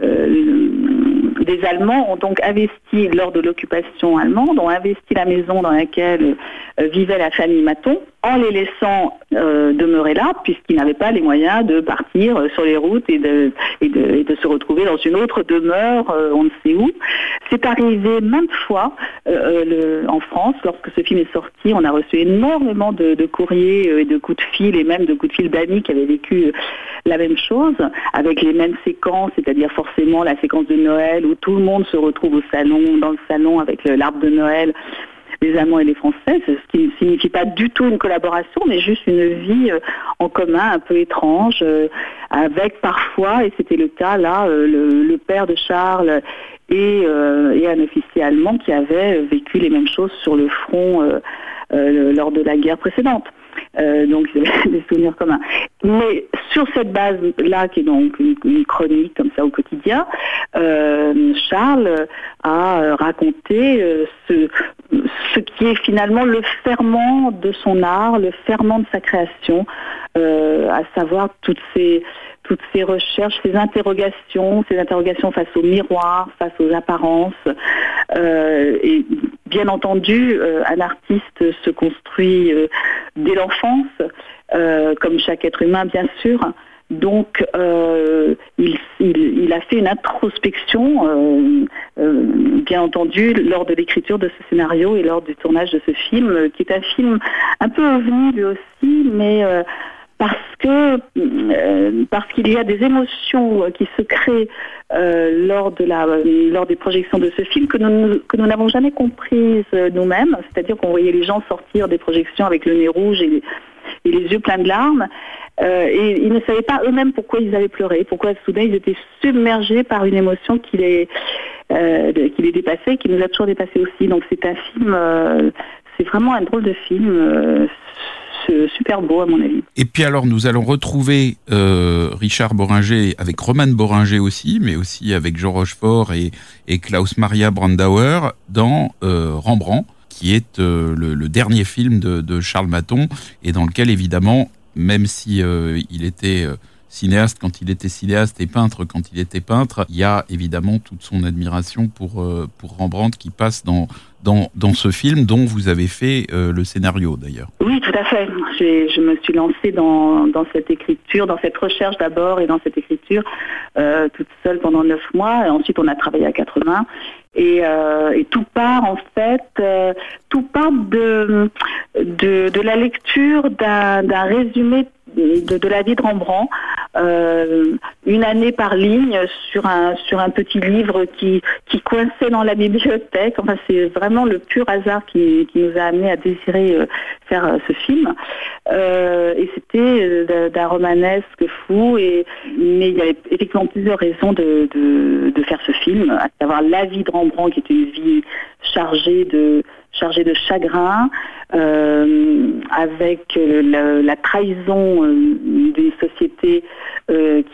des Allemands ont donc investi, lors de l'occupation allemande, ont investi la maison dans laquelle vivait la famille Maton, en les laissant demeurer là, puisqu'ils n'avaient pas les moyens de partir sur les routes et de, de, de se retrouver dans une autre demeure, on ne sait où. C'est arrivé maintes fois en France, lorsque ce film est sorti, on a reçu énormément de, courriers euh, et de coups de fil et même de coups de fil d'amis qui avaient vécu euh, la même chose, avec les mêmes séquences, c'est-à-dire forcément la séquence de Noël où tout le monde se retrouve au salon, dans le salon avec l'arbre de Noël les Allemands et les Français, ce qui ne signifie pas du tout une collaboration, mais juste une vie en commun un peu étrange, avec parfois, et c'était le cas là, le, père de Charles et, un officier allemand qui avait vécu les mêmes choses sur le front lors de la guerre précédente. Euh, donc [laughs] des souvenirs communs. Mais sur cette base-là, qui est donc une, chronique comme ça au quotidien, euh, Charles a raconté euh, ce, ce qui est finalement le ferment de son art, le ferment de sa création, à savoir toutes ces toutes ces recherches, ces interrogations, ces interrogations face au miroir, face aux apparences. Euh, et bien entendu, euh, un artiste se construit euh, dès l'enfance, comme chaque être humain bien sûr. Donc, il, a fait une introspection, bien entendu, lors de l'écriture de ce scénario et lors du tournage de ce film, qui est un film un peu ovni lui aussi, mais parce que euh, parce qu'il y a des émotions euh, qui se créent euh, lors de la lors des projections de ce film que nous que nous n'avons jamais comprises nous-mêmes, c'est-à-dire qu'on voyait les gens sortir des projections avec le nez rouge et, et les yeux pleins de larmes. et ils ne savaient pas eux-mêmes pourquoi ils avaient pleuré, pourquoi soudain ils étaient submergés par une émotion qui les, qui les dépassait, qui nous a toujours dépassés aussi. Donc c'est un film, c'est vraiment un drôle de film super beau à mon avis. Et puis alors nous allons retrouver euh, Richard Boringer avec Roman Boringer aussi, mais aussi avec Jean Rochefort et, et Klaus Maria Brandauer dans euh, Rembrandt, qui est euh, le, dernier film de, Charles Maton et dans lequel évidemment, même si il était cinéaste quand il était cinéaste et peintre quand il était peintre, il y a évidemment toute son admiration pour, Rembrandt qui passe dans, ce film dont vous avez fait euh, le scénario d'ailleurs. Oui, tout à fait. Je me suis lancée dans, cette écriture, dans cette recherche d'abord et dans cette écriture euh, toute seule pendant neuf mois. Ensuite, on a travaillé à 80. Et, euh, et tout part en fait, euh, tout part de, de, de la lecture d'un résumé de, la vie de Rembrandt, euh, une année par ligne sur un petit livre qui qui coinçait dans la bibliothèque. Enfin, c'est vraiment le pur hasard qui, nous a amené à désirer euh, faire euh, ce film. et c'était d'un romanesque fou. Mais il y avait effectivement plusieurs raisons de, de, de faire ce film, à savoir la vie de Rembrandt, qui est une vie chargée de chargé de chagrin, euh, avec euh, la, trahison euh, d'une société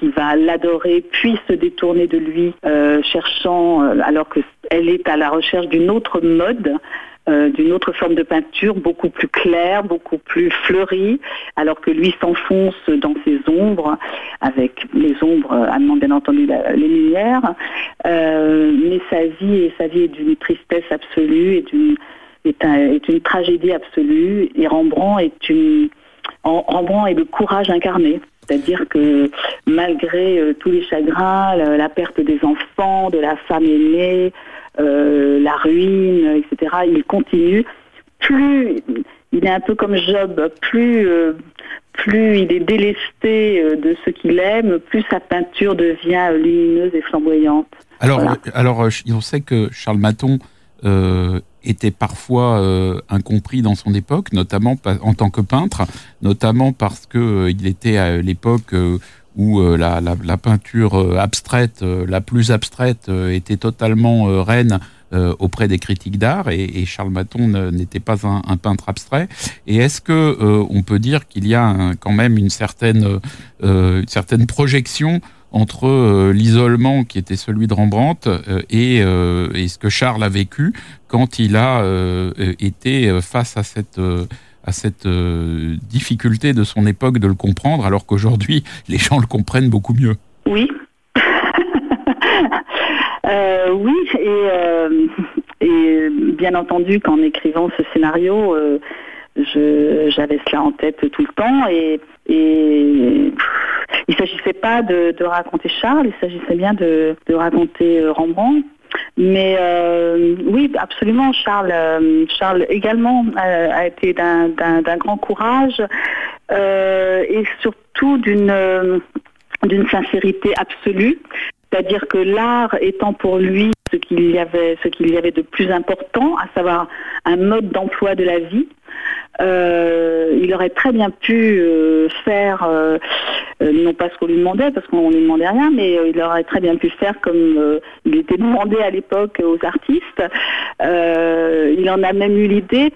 qui va l'adorer, puis se détourner de lui, cherchant, alors qu'elle est à la recherche d'une autre mode. d'une autre forme de peinture, beaucoup plus claire, beaucoup plus fleurie, alors que lui s'enfonce dans ses ombres, avec les ombres amenant bien entendu les lumières. mais sa vie, et sa vie est d'une tristesse absolue et d'une est, une tragédie absolue et Rembrandt est une Rembrandt est le courage incarné. C'est-à-dire que malgré euh, tous les chagrins, la, perte des enfants, de la femme aimée, euh, la ruine, etc., il continue. Plus il est un peu comme Job, plus, euh, plus il est délesté de ce qu'il aime, plus sa peinture devient lumineuse et flamboyante. Alors, alors on sait que Charles Maton était parfois euh, incompris dans son époque, notamment en tant que peintre, notamment parce que euh, il était à l'époque euh, où la, la, la, peinture abstraite, la plus abstraite, était totalement reine auprès des critiques d'art et, et, Charles Maton n'était pas un, un, peintre abstrait. Et est-ce que on peut dire qu'il y a quand même une certaine, une certaine projection entre euh, l'isolement qui était celui de Rembrandt euh, et, euh, et, ce que Charles a vécu quand il a été face à cette difficulté de son époque de le comprendre, alors qu'aujourd'hui [laughs] les gens le comprennent beaucoup mieux. Oui. [laughs] oui, et, bien entendu qu'en écrivant ce scénario, j'avais cela en tête tout le temps et, et il s'agissait pas de, raconter Charles, il s'agissait bien de, raconter euh, Rembrandt. Mais euh, oui, absolument, Charles, euh, Charles également a, été d'un grand courage et surtout d'une d'une sincérité absolue. C'est-à-dire que l'art étant pour lui ce qu'il y avait, ce qu'il y avait de plus important, à savoir un mode d'emploi de la vie. Euh, il aurait très bien pu euh, faire, euh, non pas ce qu'on lui demandait, parce qu'on ne lui demandait rien, mais il aurait très bien pu faire comme il était demandé à l'époque aux artistes. Il en a même eu l'idée.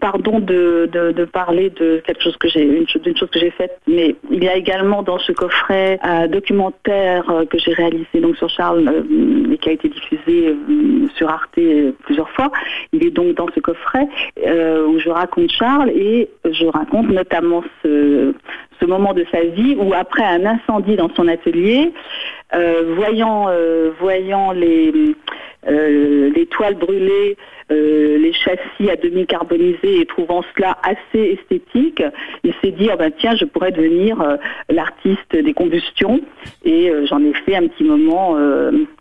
Pardon de, de, de parler de quelque chose que j'ai d'une chose que j'ai faite, mais il y a également dans ce coffret un documentaire euh, que j'ai réalisé donc sur Charles euh, et qui a été diffusé euh, sur Arte plusieurs fois. Il est donc dans ce coffret où je raconte Charles et je raconte notamment ce, ce moment de sa vie où après un incendie dans son atelier, voyant, voyant les, les toiles brûlées, euh, les châssis à demi carbonisés et trouvant cela assez esthétique, il s'est dit, oh ben, tiens, je pourrais devenir euh, l'artiste des combustions. Et euh, j'en ai fait un petit moment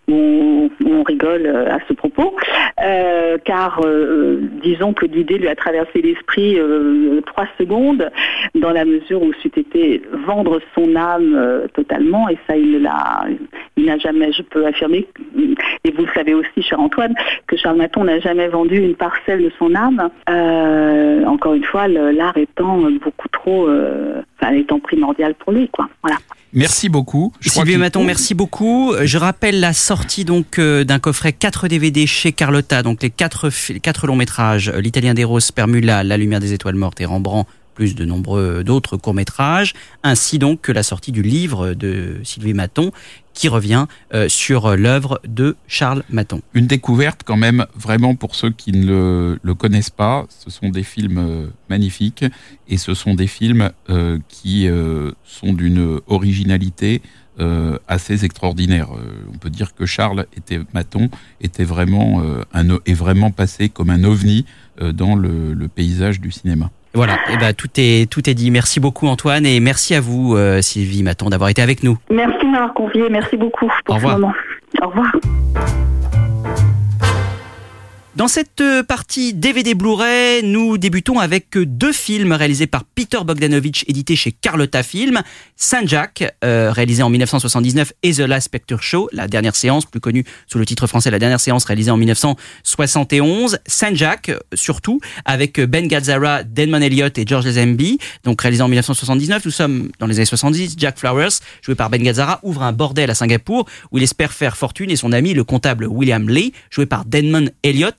où, on, rigole à ce propos, car disons que l'idée lui a traversé l'esprit trois secondes, dans la mesure où c'eût été vendre son âme totalement, et ça il l'a, il n'a jamais, je peux affirmer, et vous le savez aussi, cher Antoine, que Charles Maton n'a jamais vendu une parcelle de son âme. Euh, encore une fois, l'art étant beaucoup trop, euh, enfin étant primordial pour lui, quoi. Voilà. Merci beaucoup. Je Sylvie Maton, merci beaucoup. Je rappelle la sortie donc euh, d'un coffret 4 DVD chez Carlotta, donc les quatre, fi- quatre longs métrages, l'Italien des Roses, Spermula, La Lumière des Étoiles Mortes et Rembrandt, plus de nombreux d'autres courts métrages, ainsi donc que la sortie du livre de Sylvie Maton qui revient euh, sur l'œuvre de Charles Maton. Une découverte quand même vraiment pour ceux qui ne le, connaissent pas. Ce sont des films euh, magnifiques et ce sont des films euh, qui sont d'une originalité assez extraordinaire. On peut dire que Charles était Maton était vraiment est vraiment passé comme un ovni dans le paysage du cinéma. Voilà, et ben tout est tout est dit. Merci beaucoup Antoine et merci à vous euh, Sylvie Maton d'avoir été avec nous. Merci de m'avoir convié, merci beaucoup pour Au revoir. ce moment. Au revoir. Dans cette euh, partie DVD Blu-ray, nous débutons avec euh, deux films réalisés par Peter Bogdanovich, édités chez Carlotta Film. Saint Jack, euh, réalisé en 1979, et The Last Picture Show, la dernière séance, plus connue sous le titre français La dernière séance, réalisée en 1971. Saint Jack, surtout, avec euh, Ben Gazzara, Damon Elliott et George Lazenby, donc réalisé en 1979. Nous sommes dans les années 70. Jack Flowers, joué par Ben Gazzara, ouvre un bordel à Singapour où il espère faire fortune et son ami, le comptable William Lee, joué par Damon Elliott,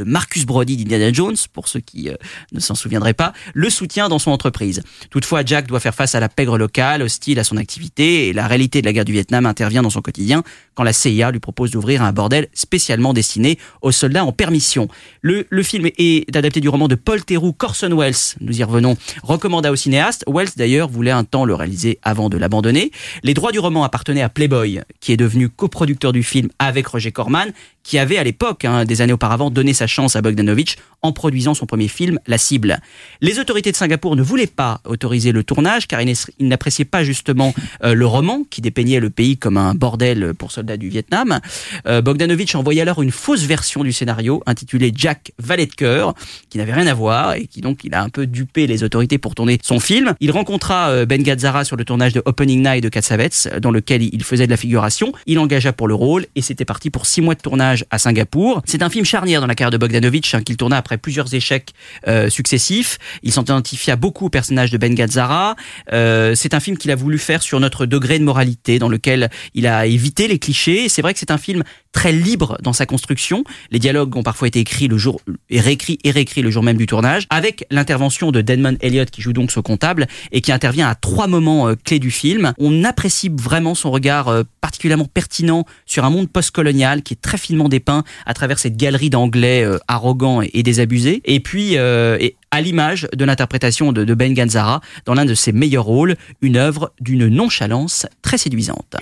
le Marcus Brody d'Indiana Jones, pour ceux qui euh, ne s'en souviendraient pas, le soutient dans son entreprise. Toutefois, Jack doit faire face à la pègre locale, hostile à son activité, et la réalité de la guerre du Vietnam intervient dans son quotidien quand la CIA lui propose d'ouvrir un bordel spécialement destiné aux soldats en permission. Le, le film est adapté du roman de Paul Theroux, Corson Wells, nous y revenons, recommanda au cinéaste. Wells d'ailleurs voulait un temps le réaliser avant de l'abandonner. Les droits du roman appartenaient à Playboy, qui est devenu coproducteur du film avec Roger Corman, qui avait à l'époque, hein, des années auparavant, donné sa chance à Bogdanovich en produisant son premier film, La Cible. Les autorités de Singapour ne voulaient pas autoriser le tournage car ils n'appréciaient pas justement euh, le roman qui dépeignait le pays comme un bordel pour soldats du Vietnam. Euh, Bogdanovich envoyait alors une fausse version du scénario intitulée Jack Valet de cœur, qui n'avait rien à voir et qui donc il a un peu dupé les autorités pour tourner son film. Il rencontra euh, Ben Gazzara sur le tournage de Opening Night de Cassavetes, dans lequel il faisait de la figuration. Il engagea pour le rôle et c'était parti pour six mois de tournage à Singapour. C'est un film charnière dans la carrière de Bogdanovich hein, qu'il tourna après plusieurs échecs euh, successifs. Il s'identifia beaucoup au personnage de Ben Gazzara. Euh, c'est un film qu'il a voulu faire sur notre degré de moralité, dans lequel il a évité les clichés. C'est vrai que c'est un film très libre dans sa construction. Les dialogues ont parfois été écrits le jour et réécrits et réécrits le jour même du tournage, avec l'intervention de Denman Elliott qui joue donc ce comptable et qui intervient à trois moments euh, clés du film. On apprécie vraiment son regard euh, particulièrement pertinent sur un monde postcolonial qui est très finement dépeint à travers cette galerie d'anglais euh, arrogants et, désabusés. Et puis, à l'image de l'interprétation de, Ben Gazzara dans l'un de ses meilleurs rôles, une œuvre d'une nonchalance très séduisante.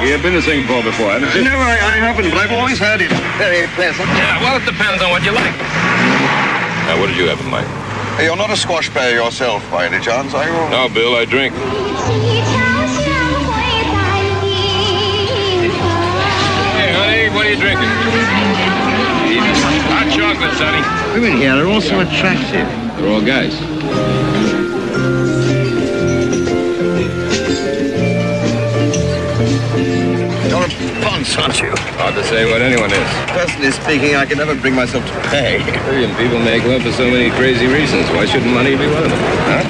You have been to Singapore before, haven't you? No, I, I haven't, but I've always heard it very pleasant. Yeah, well, it depends on what you like. Now, what did you have in mind? Hey, you're not a squash player yourself, by any chance, are you? No, Bill, I drink. Hey, honey, what are you drinking? Hot chocolate, Sonny. Women here are also attractive. They're all guys. Aren't you? Hard to say what anyone is. Personally speaking, I can never bring myself to pay. Million people make love for so many crazy reasons. Why shouldn't money be one of them? Huh?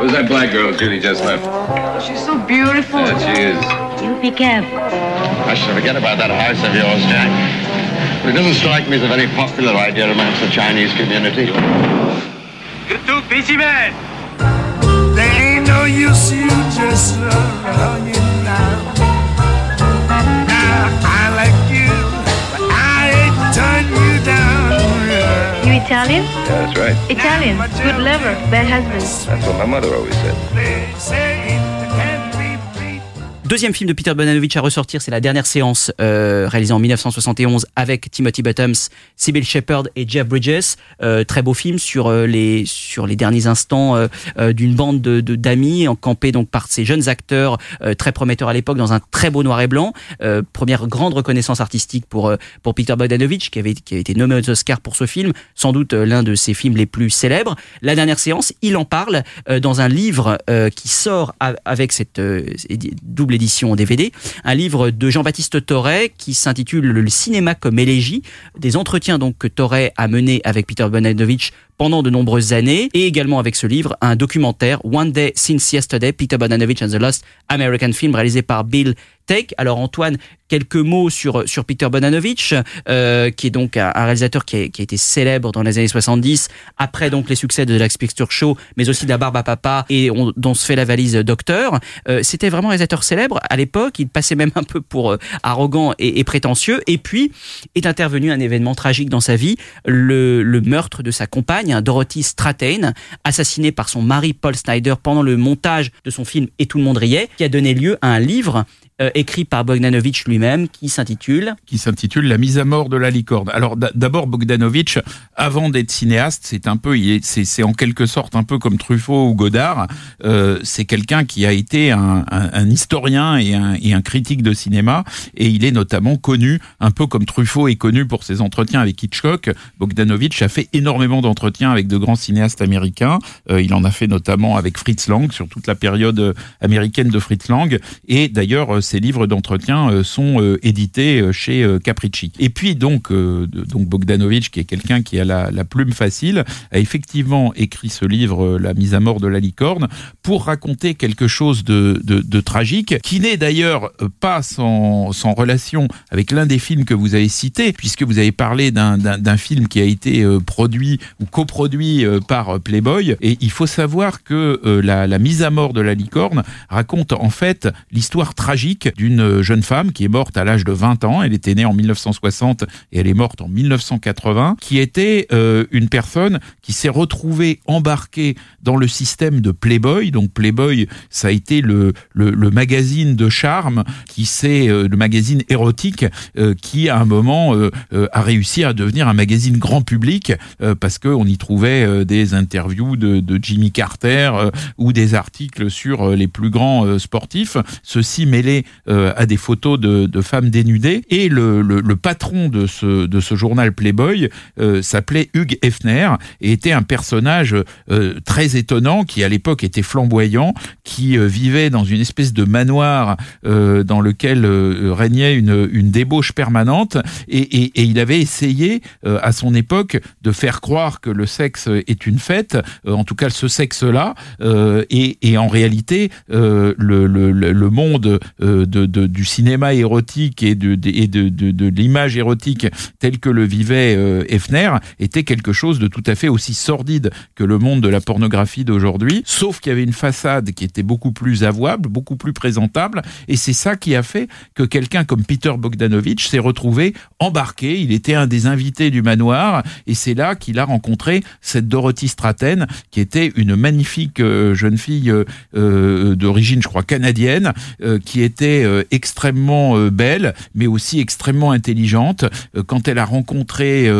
Who's that black girl Judy just left? Oh, she's so beautiful. Yeah, she is. You be careful. I should forget about that house of yours, Jack. It doesn't strike me as a very popular idea amongst the Chinese community. You too, busy man. There ain't no use you just around you now. Now I like you, but I ain't turn you down. You Italian? Yeah, that's right. Italian. Good lover, bad husband. That's what my mother always said. Deuxième film de Peter Bogdanovich à ressortir, c'est la dernière séance euh, réalisée en 1971 avec Timothy Bottoms, Sybil Shepherd et Jeff Bridges. Euh, très beau film sur euh, les sur les derniers instants euh, euh, d'une bande de d'amis encampés donc par ces jeunes acteurs très prometteurs à l'époque dans un très beau noir et blanc. Première grande reconnaissance artistique pour pour Peter Bogdanovich qui avait qui avait été nommé aux Oscars pour ce film, sans doute l'un de ses films les plus célèbres. La dernière séance, il en parle dans un livre qui sort avec cette double édition en DVD, un livre de Jean-Baptiste Torret qui s'intitule Le cinéma comme élégie, des entretiens donc que Torret a menés avec Peter Bogdanovich pendant de nombreuses années, et également avec ce livre, un documentaire, One Day Since Yesterday, Peter Bogdanovich and the Lost American Film, réalisé par Bill Take. Alors Antoine, quelques mots sur, sur Peter Bogdanovich, euh, qui est donc un, réalisateur qui a, qui a été célèbre dans les années 70, après donc les succès de The Lax Picture Show, mais aussi de La Barbe à Papa, et on, dont se fait la valise Docteur. Euh, C'était vraiment un réalisateur célèbre à l'époque, il passait même un peu pour euh, arrogant et, et prétentieux, et puis est intervenu un événement tragique dans sa vie, le, le meurtre de sa compagne, Dorothy Strathain, assassinée par son mari Paul Snyder pendant le montage de son film Et tout le monde riait, qui a donné lieu à un livre euh, écrit par Bogdanovich lui-même qui s'intitule qui s'intitule La mise à mort de la licorne. Alors d'abord Bogdanovich, avant d'être cinéaste, c'est un peu, c'est en quelque sorte un peu comme Truffaut ou Godard. Euh, c'est quelqu'un qui a été un, un- un historien et un, et un critique de cinéma, et il est notamment connu, un peu comme Truffaut est connu pour ses entretiens avec Hitchcock. Bogdanovich a fait énormément d'entretiens avec de grands cinéastes américains. Euh, il en a fait notamment avec Fritz Lang sur toute la période euh, américaine de Fritz Lang, et d'ailleurs ses livres d'entretien euh, sont euh, édités euh, chez Capricci. Et puis donc, donc Bogdanovich, qui est quelqu'un qui a la, plume facile, a effectivement écrit ce livre, La mise à mort de la licorne, pour raconter quelque chose de, de, tragique, qui n'est d'ailleurs pas sans, sans relation avec l'un des films que vous avez cité, puisque vous avez parlé d'un- film qui a été produit ou coproduit par Playboy. Et il faut savoir que la mise à mort de la licorne raconte en fait l'histoire tragique d'une euh, jeune femme qui est morte à l'âge de 20 ans. Elle était née en 1960 et elle est morte en 1980, qui était euh, une personne qui s'est retrouvée embarquée dans le système de Playboy. Donc Playboy, ça a été le, le, magazine de charme qui s'est euh, le magazine érotique euh, qui à un moment a réussi à devenir un magazine grand public parce qu'on y trouvait des interviews de, de Jimmy Carter ou des articles sur les plus grands sportifs, ceci mêlé euh, à des photos de, de femmes dénudées. Et le, le, le patron de ce, de ce journal Playboy euh, s'appelait Hugh Hefner et était un personnage euh, très étonnant qui à l'époque était flamboyant, qui euh, vivait dans une espèce de manoir euh, dans lequel euh, régnait une, une débauche permanente et, et, et il avait essayé à son époque de faire croire que le sexe est une fête, en tout cas ce sexe-là, et, et en réalité le, le, le monde de, du cinéma érotique et de, et de, l'image érotique tel que le vivait euh, Hefner était quelque chose de tout à fait aussi sordide que le monde de la pornographie d'aujourd'hui, sauf qu'il y avait une façade qui était beaucoup plus avouable, beaucoup plus présentable, et c'est ça qui a fait que quelqu'un comme Peter Bogdanovich s'est retrouvé embarqué, il était un des invités du manoir, et c'est là qu'il a rencontré cette Dorothy Strathain, qui était une magnifique euh, jeune fille euh, d'origine, je crois, canadienne, qui était était euh, extrêmement euh, belle, mais aussi extrêmement intelligente. Euh, quand elle a rencontré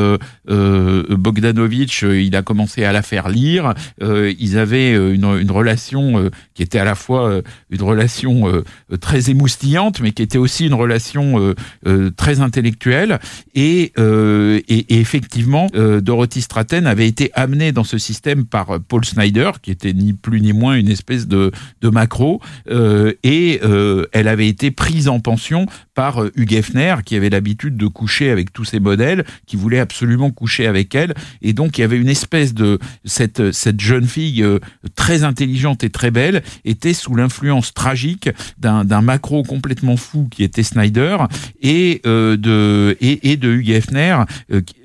Bogdanovich, euh, il a commencé à la faire lire. Euh, ils avaient euh, une, une relation euh, qui était à la fois euh, une relation euh, très émoustillante, mais qui était aussi une relation euh, euh, très intellectuelle. Et, euh, et, effectivement, euh, Dorothy Stratton avait été amenée dans ce système par euh, Paul Snyder, qui était ni plus ni moins une espèce de, de macro, euh, et euh, elle avait été prise en pension par euh, Hugh Hefner, qui avait l'habitude de coucher avec tous ses modèles, qui voulait absolument coucher avec elle, et donc il y avait une espèce de cette cette jeune fille euh, très intelligente et très belle était sous l'influence tragique d'un macro complètement fou qui était Snyder et euh, de et, de Hugh Hefner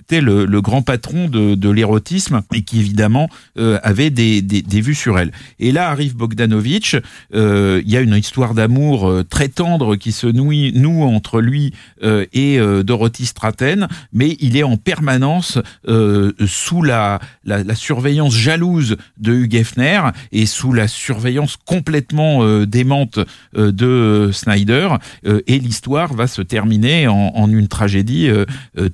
était le, grand patron de, l'érotisme et qui évidemment euh, avait des, des, vues sur elle. Et là arrive Bogdanovich, euh, il y a une histoire d'amour euh, très tendre qui se noue, noue entre lui euh, et Dorothy Stratton, mais il est en permanence sous la, la, la surveillance jalouse de Hugh Hefner et sous la surveillance complètement démente de Snyder, et l'histoire va se terminer en, en une tragédie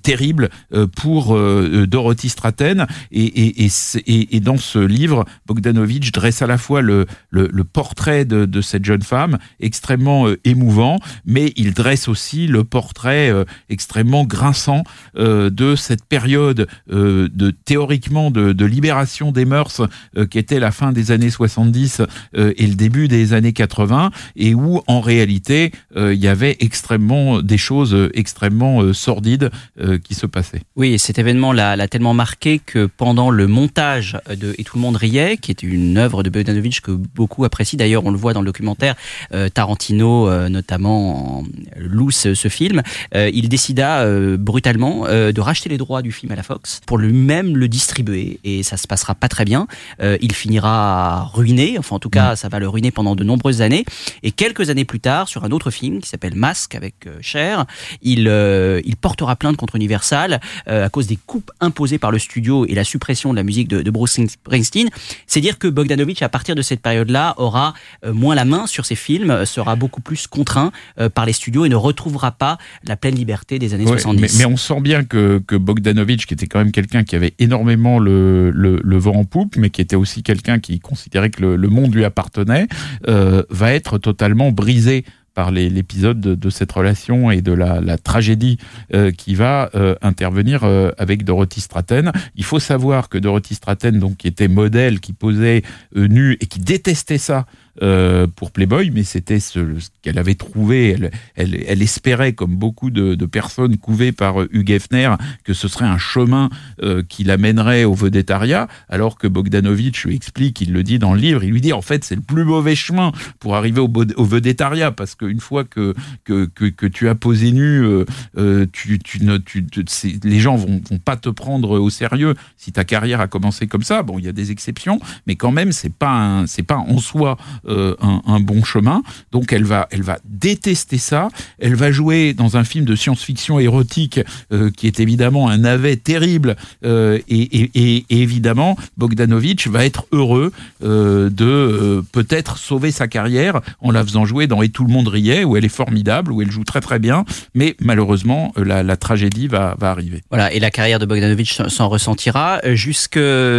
terrible euh, pour euh, Dorothy Stratton. Et, et, et, et- dans ce livre, Bogdanovich dresse à la fois le, le, le portrait de, de cette jeune femme, extrêmement euh, émouvant, mais il dresse aussi le portrait euh, extrêmement grinçant euh, de cette période euh, de théoriquement de, de libération des mœurs euh, qui était la fin des années 70 euh, et le début des années 80 et où en réalité euh, il y avait extrêmement des choses euh, extrêmement euh, sordides euh, qui se passaient. Oui, et cet événement l'a tellement marqué que pendant le montage de Et tout le monde riait, qui est une œuvre de Bogdanovich que beaucoup apprécient, d'ailleurs on le voit dans le documentaire, euh, Tarantino euh, notamment en- loue ce, ce film, euh, il décida brutalement de racheter les droits du film à la Fox pour lui-même le distribuer. Et ça se passera pas très bien. Il finira ruiné, enfin en tout cas ça va le ruiner pendant de nombreuses années. Et quelques années plus tard sur un autre film qui s'appelle Masque avec Cher, il, il portera plainte contre Universal euh, à cause des coupes imposées par le studio et la suppression de la musique de, de Bruce Springsteen. C'est dire que Bogdanovich, à partir de cette période-là, aura euh, moins la main sur ses films, euh, sera beaucoup plus contraint euh, par les studios et ne retrouvera pas la pleine liberté des années Ouais, 70. mais, mais on sent bien que, que Bogdanovich, qui était quand même quelqu'un qui avait énormément le, le, le vent en poupe, mais qui était aussi quelqu'un qui considérait que le, le monde lui appartenait, euh, va être totalement brisé par l'épisode de, cette relation et de la, tragédie euh, qui va euh, intervenir euh, avec Dorothy Stratton. Il faut savoir que Dorothy Stratton, donc qui était modèle, qui posait nu et qui détestait ça euh, pour Playboy, mais c'était ce, qu'elle avait trouvé. Elle, elle, elle espérait, comme beaucoup de, de personnes couvées par euh, Hugh Hefner, que ce serait un chemin euh, qui l'amènerait au vedettariat, alors que Bogdanovich lui explique, il le dit dans le livre, il lui dit en fait c'est le plus mauvais chemin pour arriver au, au vedettariat, parce qu'une fois que, que, que, que tu as posé nu, euh, euh, tu, tu ne, tu, tu- les gens vont, vont pas te prendre au sérieux si ta carrière a commencé comme ça. Bon, il y a des exceptions, mais quand même c'est pas c'est pas en soi un, un bon chemin. Donc elle va, elle va détester ça. Elle va jouer dans un film de science-fiction érotique euh, qui est évidemment un navet terrible. euh, et, et- et- et évidemment, Bogdanovich va être heureux euh, de euh, peut-être sauver sa carrière en la faisant jouer dans Et tout le monde riait, où elle est formidable, où elle joue très très bien. Mais malheureusement, euh, la, la tragédie va, va arriver. Voilà, et la carrière de Bogdanovich s'en- s'en ressentira euh,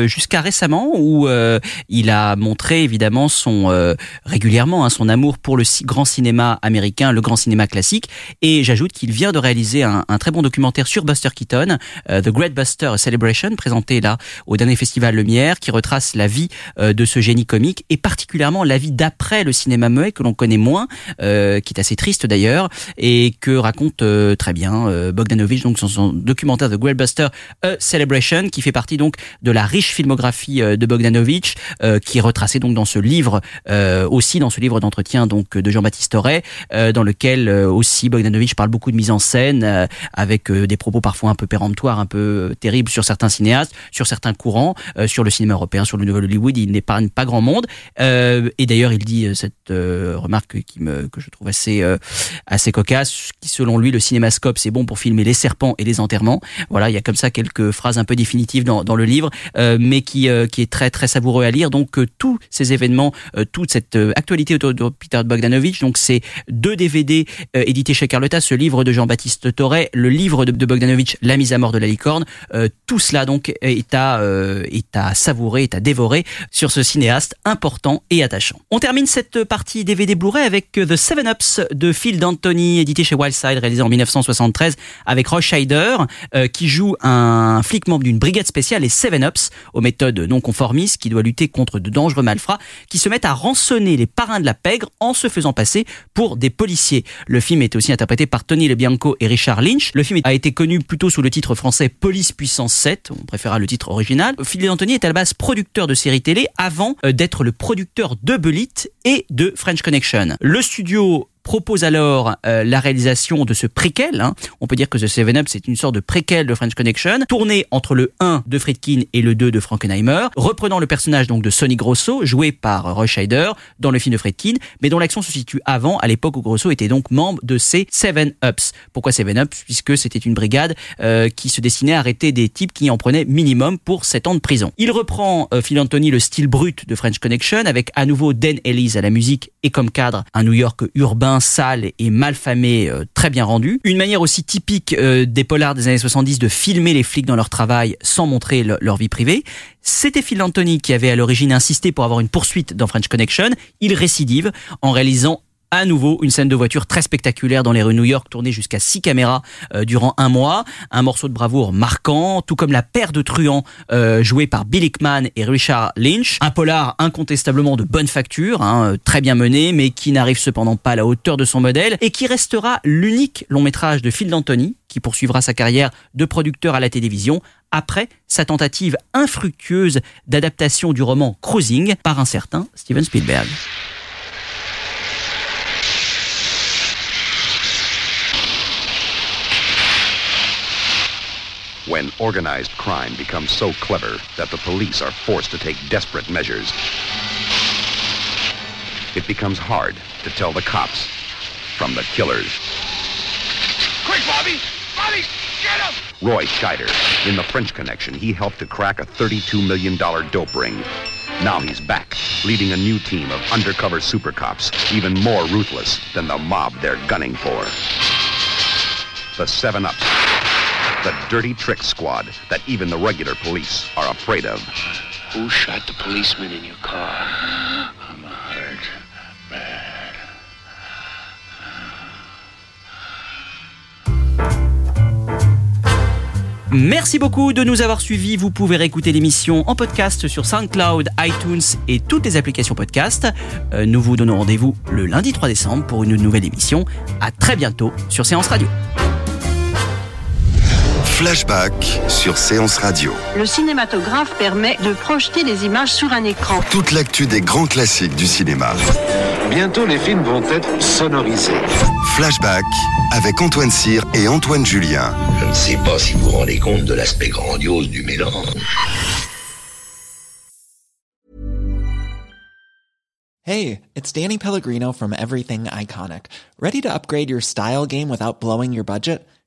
jusqu'à récemment où euh, il a montré évidemment son euh, régulièrement hein, son amour pour le grand cinéma américain, le grand cinéma classique. Et j'ajoute qu'il vient de réaliser un, un très bon documentaire sur Buster Keaton, euh, The Great Buster Celebration, présenté là au dernier festival Lumière, qui retrace la vie euh, de ce génie comique et particulièrement la vie d'après le cinéma muet que l'on connaît moins, euh, qui est assez triste d'ailleurs, et que raconte euh, très bien euh, Bogdanovich donc dans son documentaire The Great Buster A Celebration, qui fait partie donc de la riche filmographie euh, de Bogdanovich, euh, qui est retracée donc dans ce livre euh, aussi dans ce livre d'entretien donc de Jean-Baptiste Auré, euh, dans lequel euh, aussi Bogdanovich parle beaucoup de mise en scène avec des propos parfois un peu péremptoires, un peu terribles sur certains cinéastes, sur certains courants, sur le cinéma européen, sur le nouvel Hollywood. Il n'épargne pas grand monde. Et d'ailleurs, il dit cette remarque qui me que je trouve assez assez cocasse, qui selon lui le cinémascope c'est bon pour filmer les serpents et les enterrements. Voilà, il y a comme ça quelques phrases un peu définitives dans, dans le livre, mais qui qui est très très savoureux à lire. Donc tous ces événements, toutes cette euh, actualité autour de Peter Bogdanovich. Donc c'est deux DVD euh, édités chez Carlotta, ce livre de Jean-Baptiste Torret, le livre de, Bogdanovich, La mise à mort de la licorne. Euh, tout cela donc est à, est à savourer, est à dévorer sur ce cinéaste important et attachant. On termine cette partie DVD Blu-ray avec The Seven Ups de Phil D'Antoni, édité chez Wildside, réalisé en 1973 avec Roy Scheider, euh, qui joue un flic membre d'une brigade spéciale, les Seven Ups, aux méthodes non conformistes, qui doit lutter contre de dangereux malfrats, qui se mettent à rançonner les parrains de la pègre en se faisant passer pour des policiers. Le film est aussi interprété par Tony LeBianco et Richard Lynch. Le film a été connu plutôt sous le titre français Police Puissance 7, on préférera le titre original. Phil D'Antoni est à la base producteur de séries télé avant euh, d'être le producteur de Belit et de French Connection. Le studio propose alors euh, la réalisation de ce préquel. hein. On peut dire que The Seven Up, c'est une sorte de préquel de French Connection, tourné entre le 1 de Friedkin et le 2 de Frankenheimer, reprenant le personnage donc de Sonny Grosso, joué par Roy Scheider, dans le film de Friedkin, mais dont l'action se situe avant, à l'époque où Grosso était donc membre de ces Seven Ups. Pourquoi Seven Ups? Puisque c'était une brigade euh, qui se destinait à arrêter des types qui en prenaient minimum pour 7 ans de prison. Il reprend, euh, Phil Anthony, le style brut de French Connection, avec à nouveau Dan Ellis à la musique et comme cadre un New York urbain, sale et malfamé, euh, très bien rendu. Une manière aussi typique euh, des polars des années 70 de filmer les flics dans leur travail sans montrer le- leur vie privée. C'était Phil Anthony qui avait à l'origine insisté pour avoir une poursuite dans French Connection. Il récidive en réalisant à nouveau une scène de voiture très spectaculaire dans les rues New York, tournée jusqu'à six caméras euh, durant un mois. Un morceau de bravoure marquant, tout comme la paire de truands euh, jouée par Bill Hickman et Richard Lynch. Un polar incontestablement de bonne facture, hein, euh, très bien mené, mais qui n'arrive cependant pas à la hauteur de son modèle et qui restera l'unique long métrage de Phil D'Antoni, qui poursuivra sa carrière de producteur à la télévision après sa tentative infructueuse d'adaptation du roman Cruising par un certain Steven Spielberg. When organized crime becomes so clever that the police are forced to take desperate measures. It becomes hard to tell the cops from the killers. Quick, Bobby! Bobby, get him! Roy Scheider, in The French Connection, he helped to crack a $32 million dope ring. Now he's back, leading a new team of undercover super cops, even more ruthless than the mob they're gunning for. The Seven Ups. The dirty trick squad that even the regular police are afraid of. Who shot the policeman in your car? I'm hurt. Bad. Merci beaucoup de nous avoir suivis. Vous pouvez réécouter l'émission en podcast sur SoundCloud, iTunes et toutes les applications podcast. Euh, nous vous donnons rendez-vous le lundi 3 décembre pour une nouvelle émission. À très bientôt sur Séance Radio. Flashback sur Séance Radio. Le cinématographe permet de projeter des images sur un écran. Toute l'actu des grands classiques du cinéma. Bientôt, les films vont être sonorisés. Flashback avec Antoine Cyr et Antoine Julien. Je ne sais pas si vous vous rendez compte de l'aspect grandiose du mélange. Hey, it's Danny Pellegrino from Everything Iconic. Ready to upgrade your style game without blowing your budget?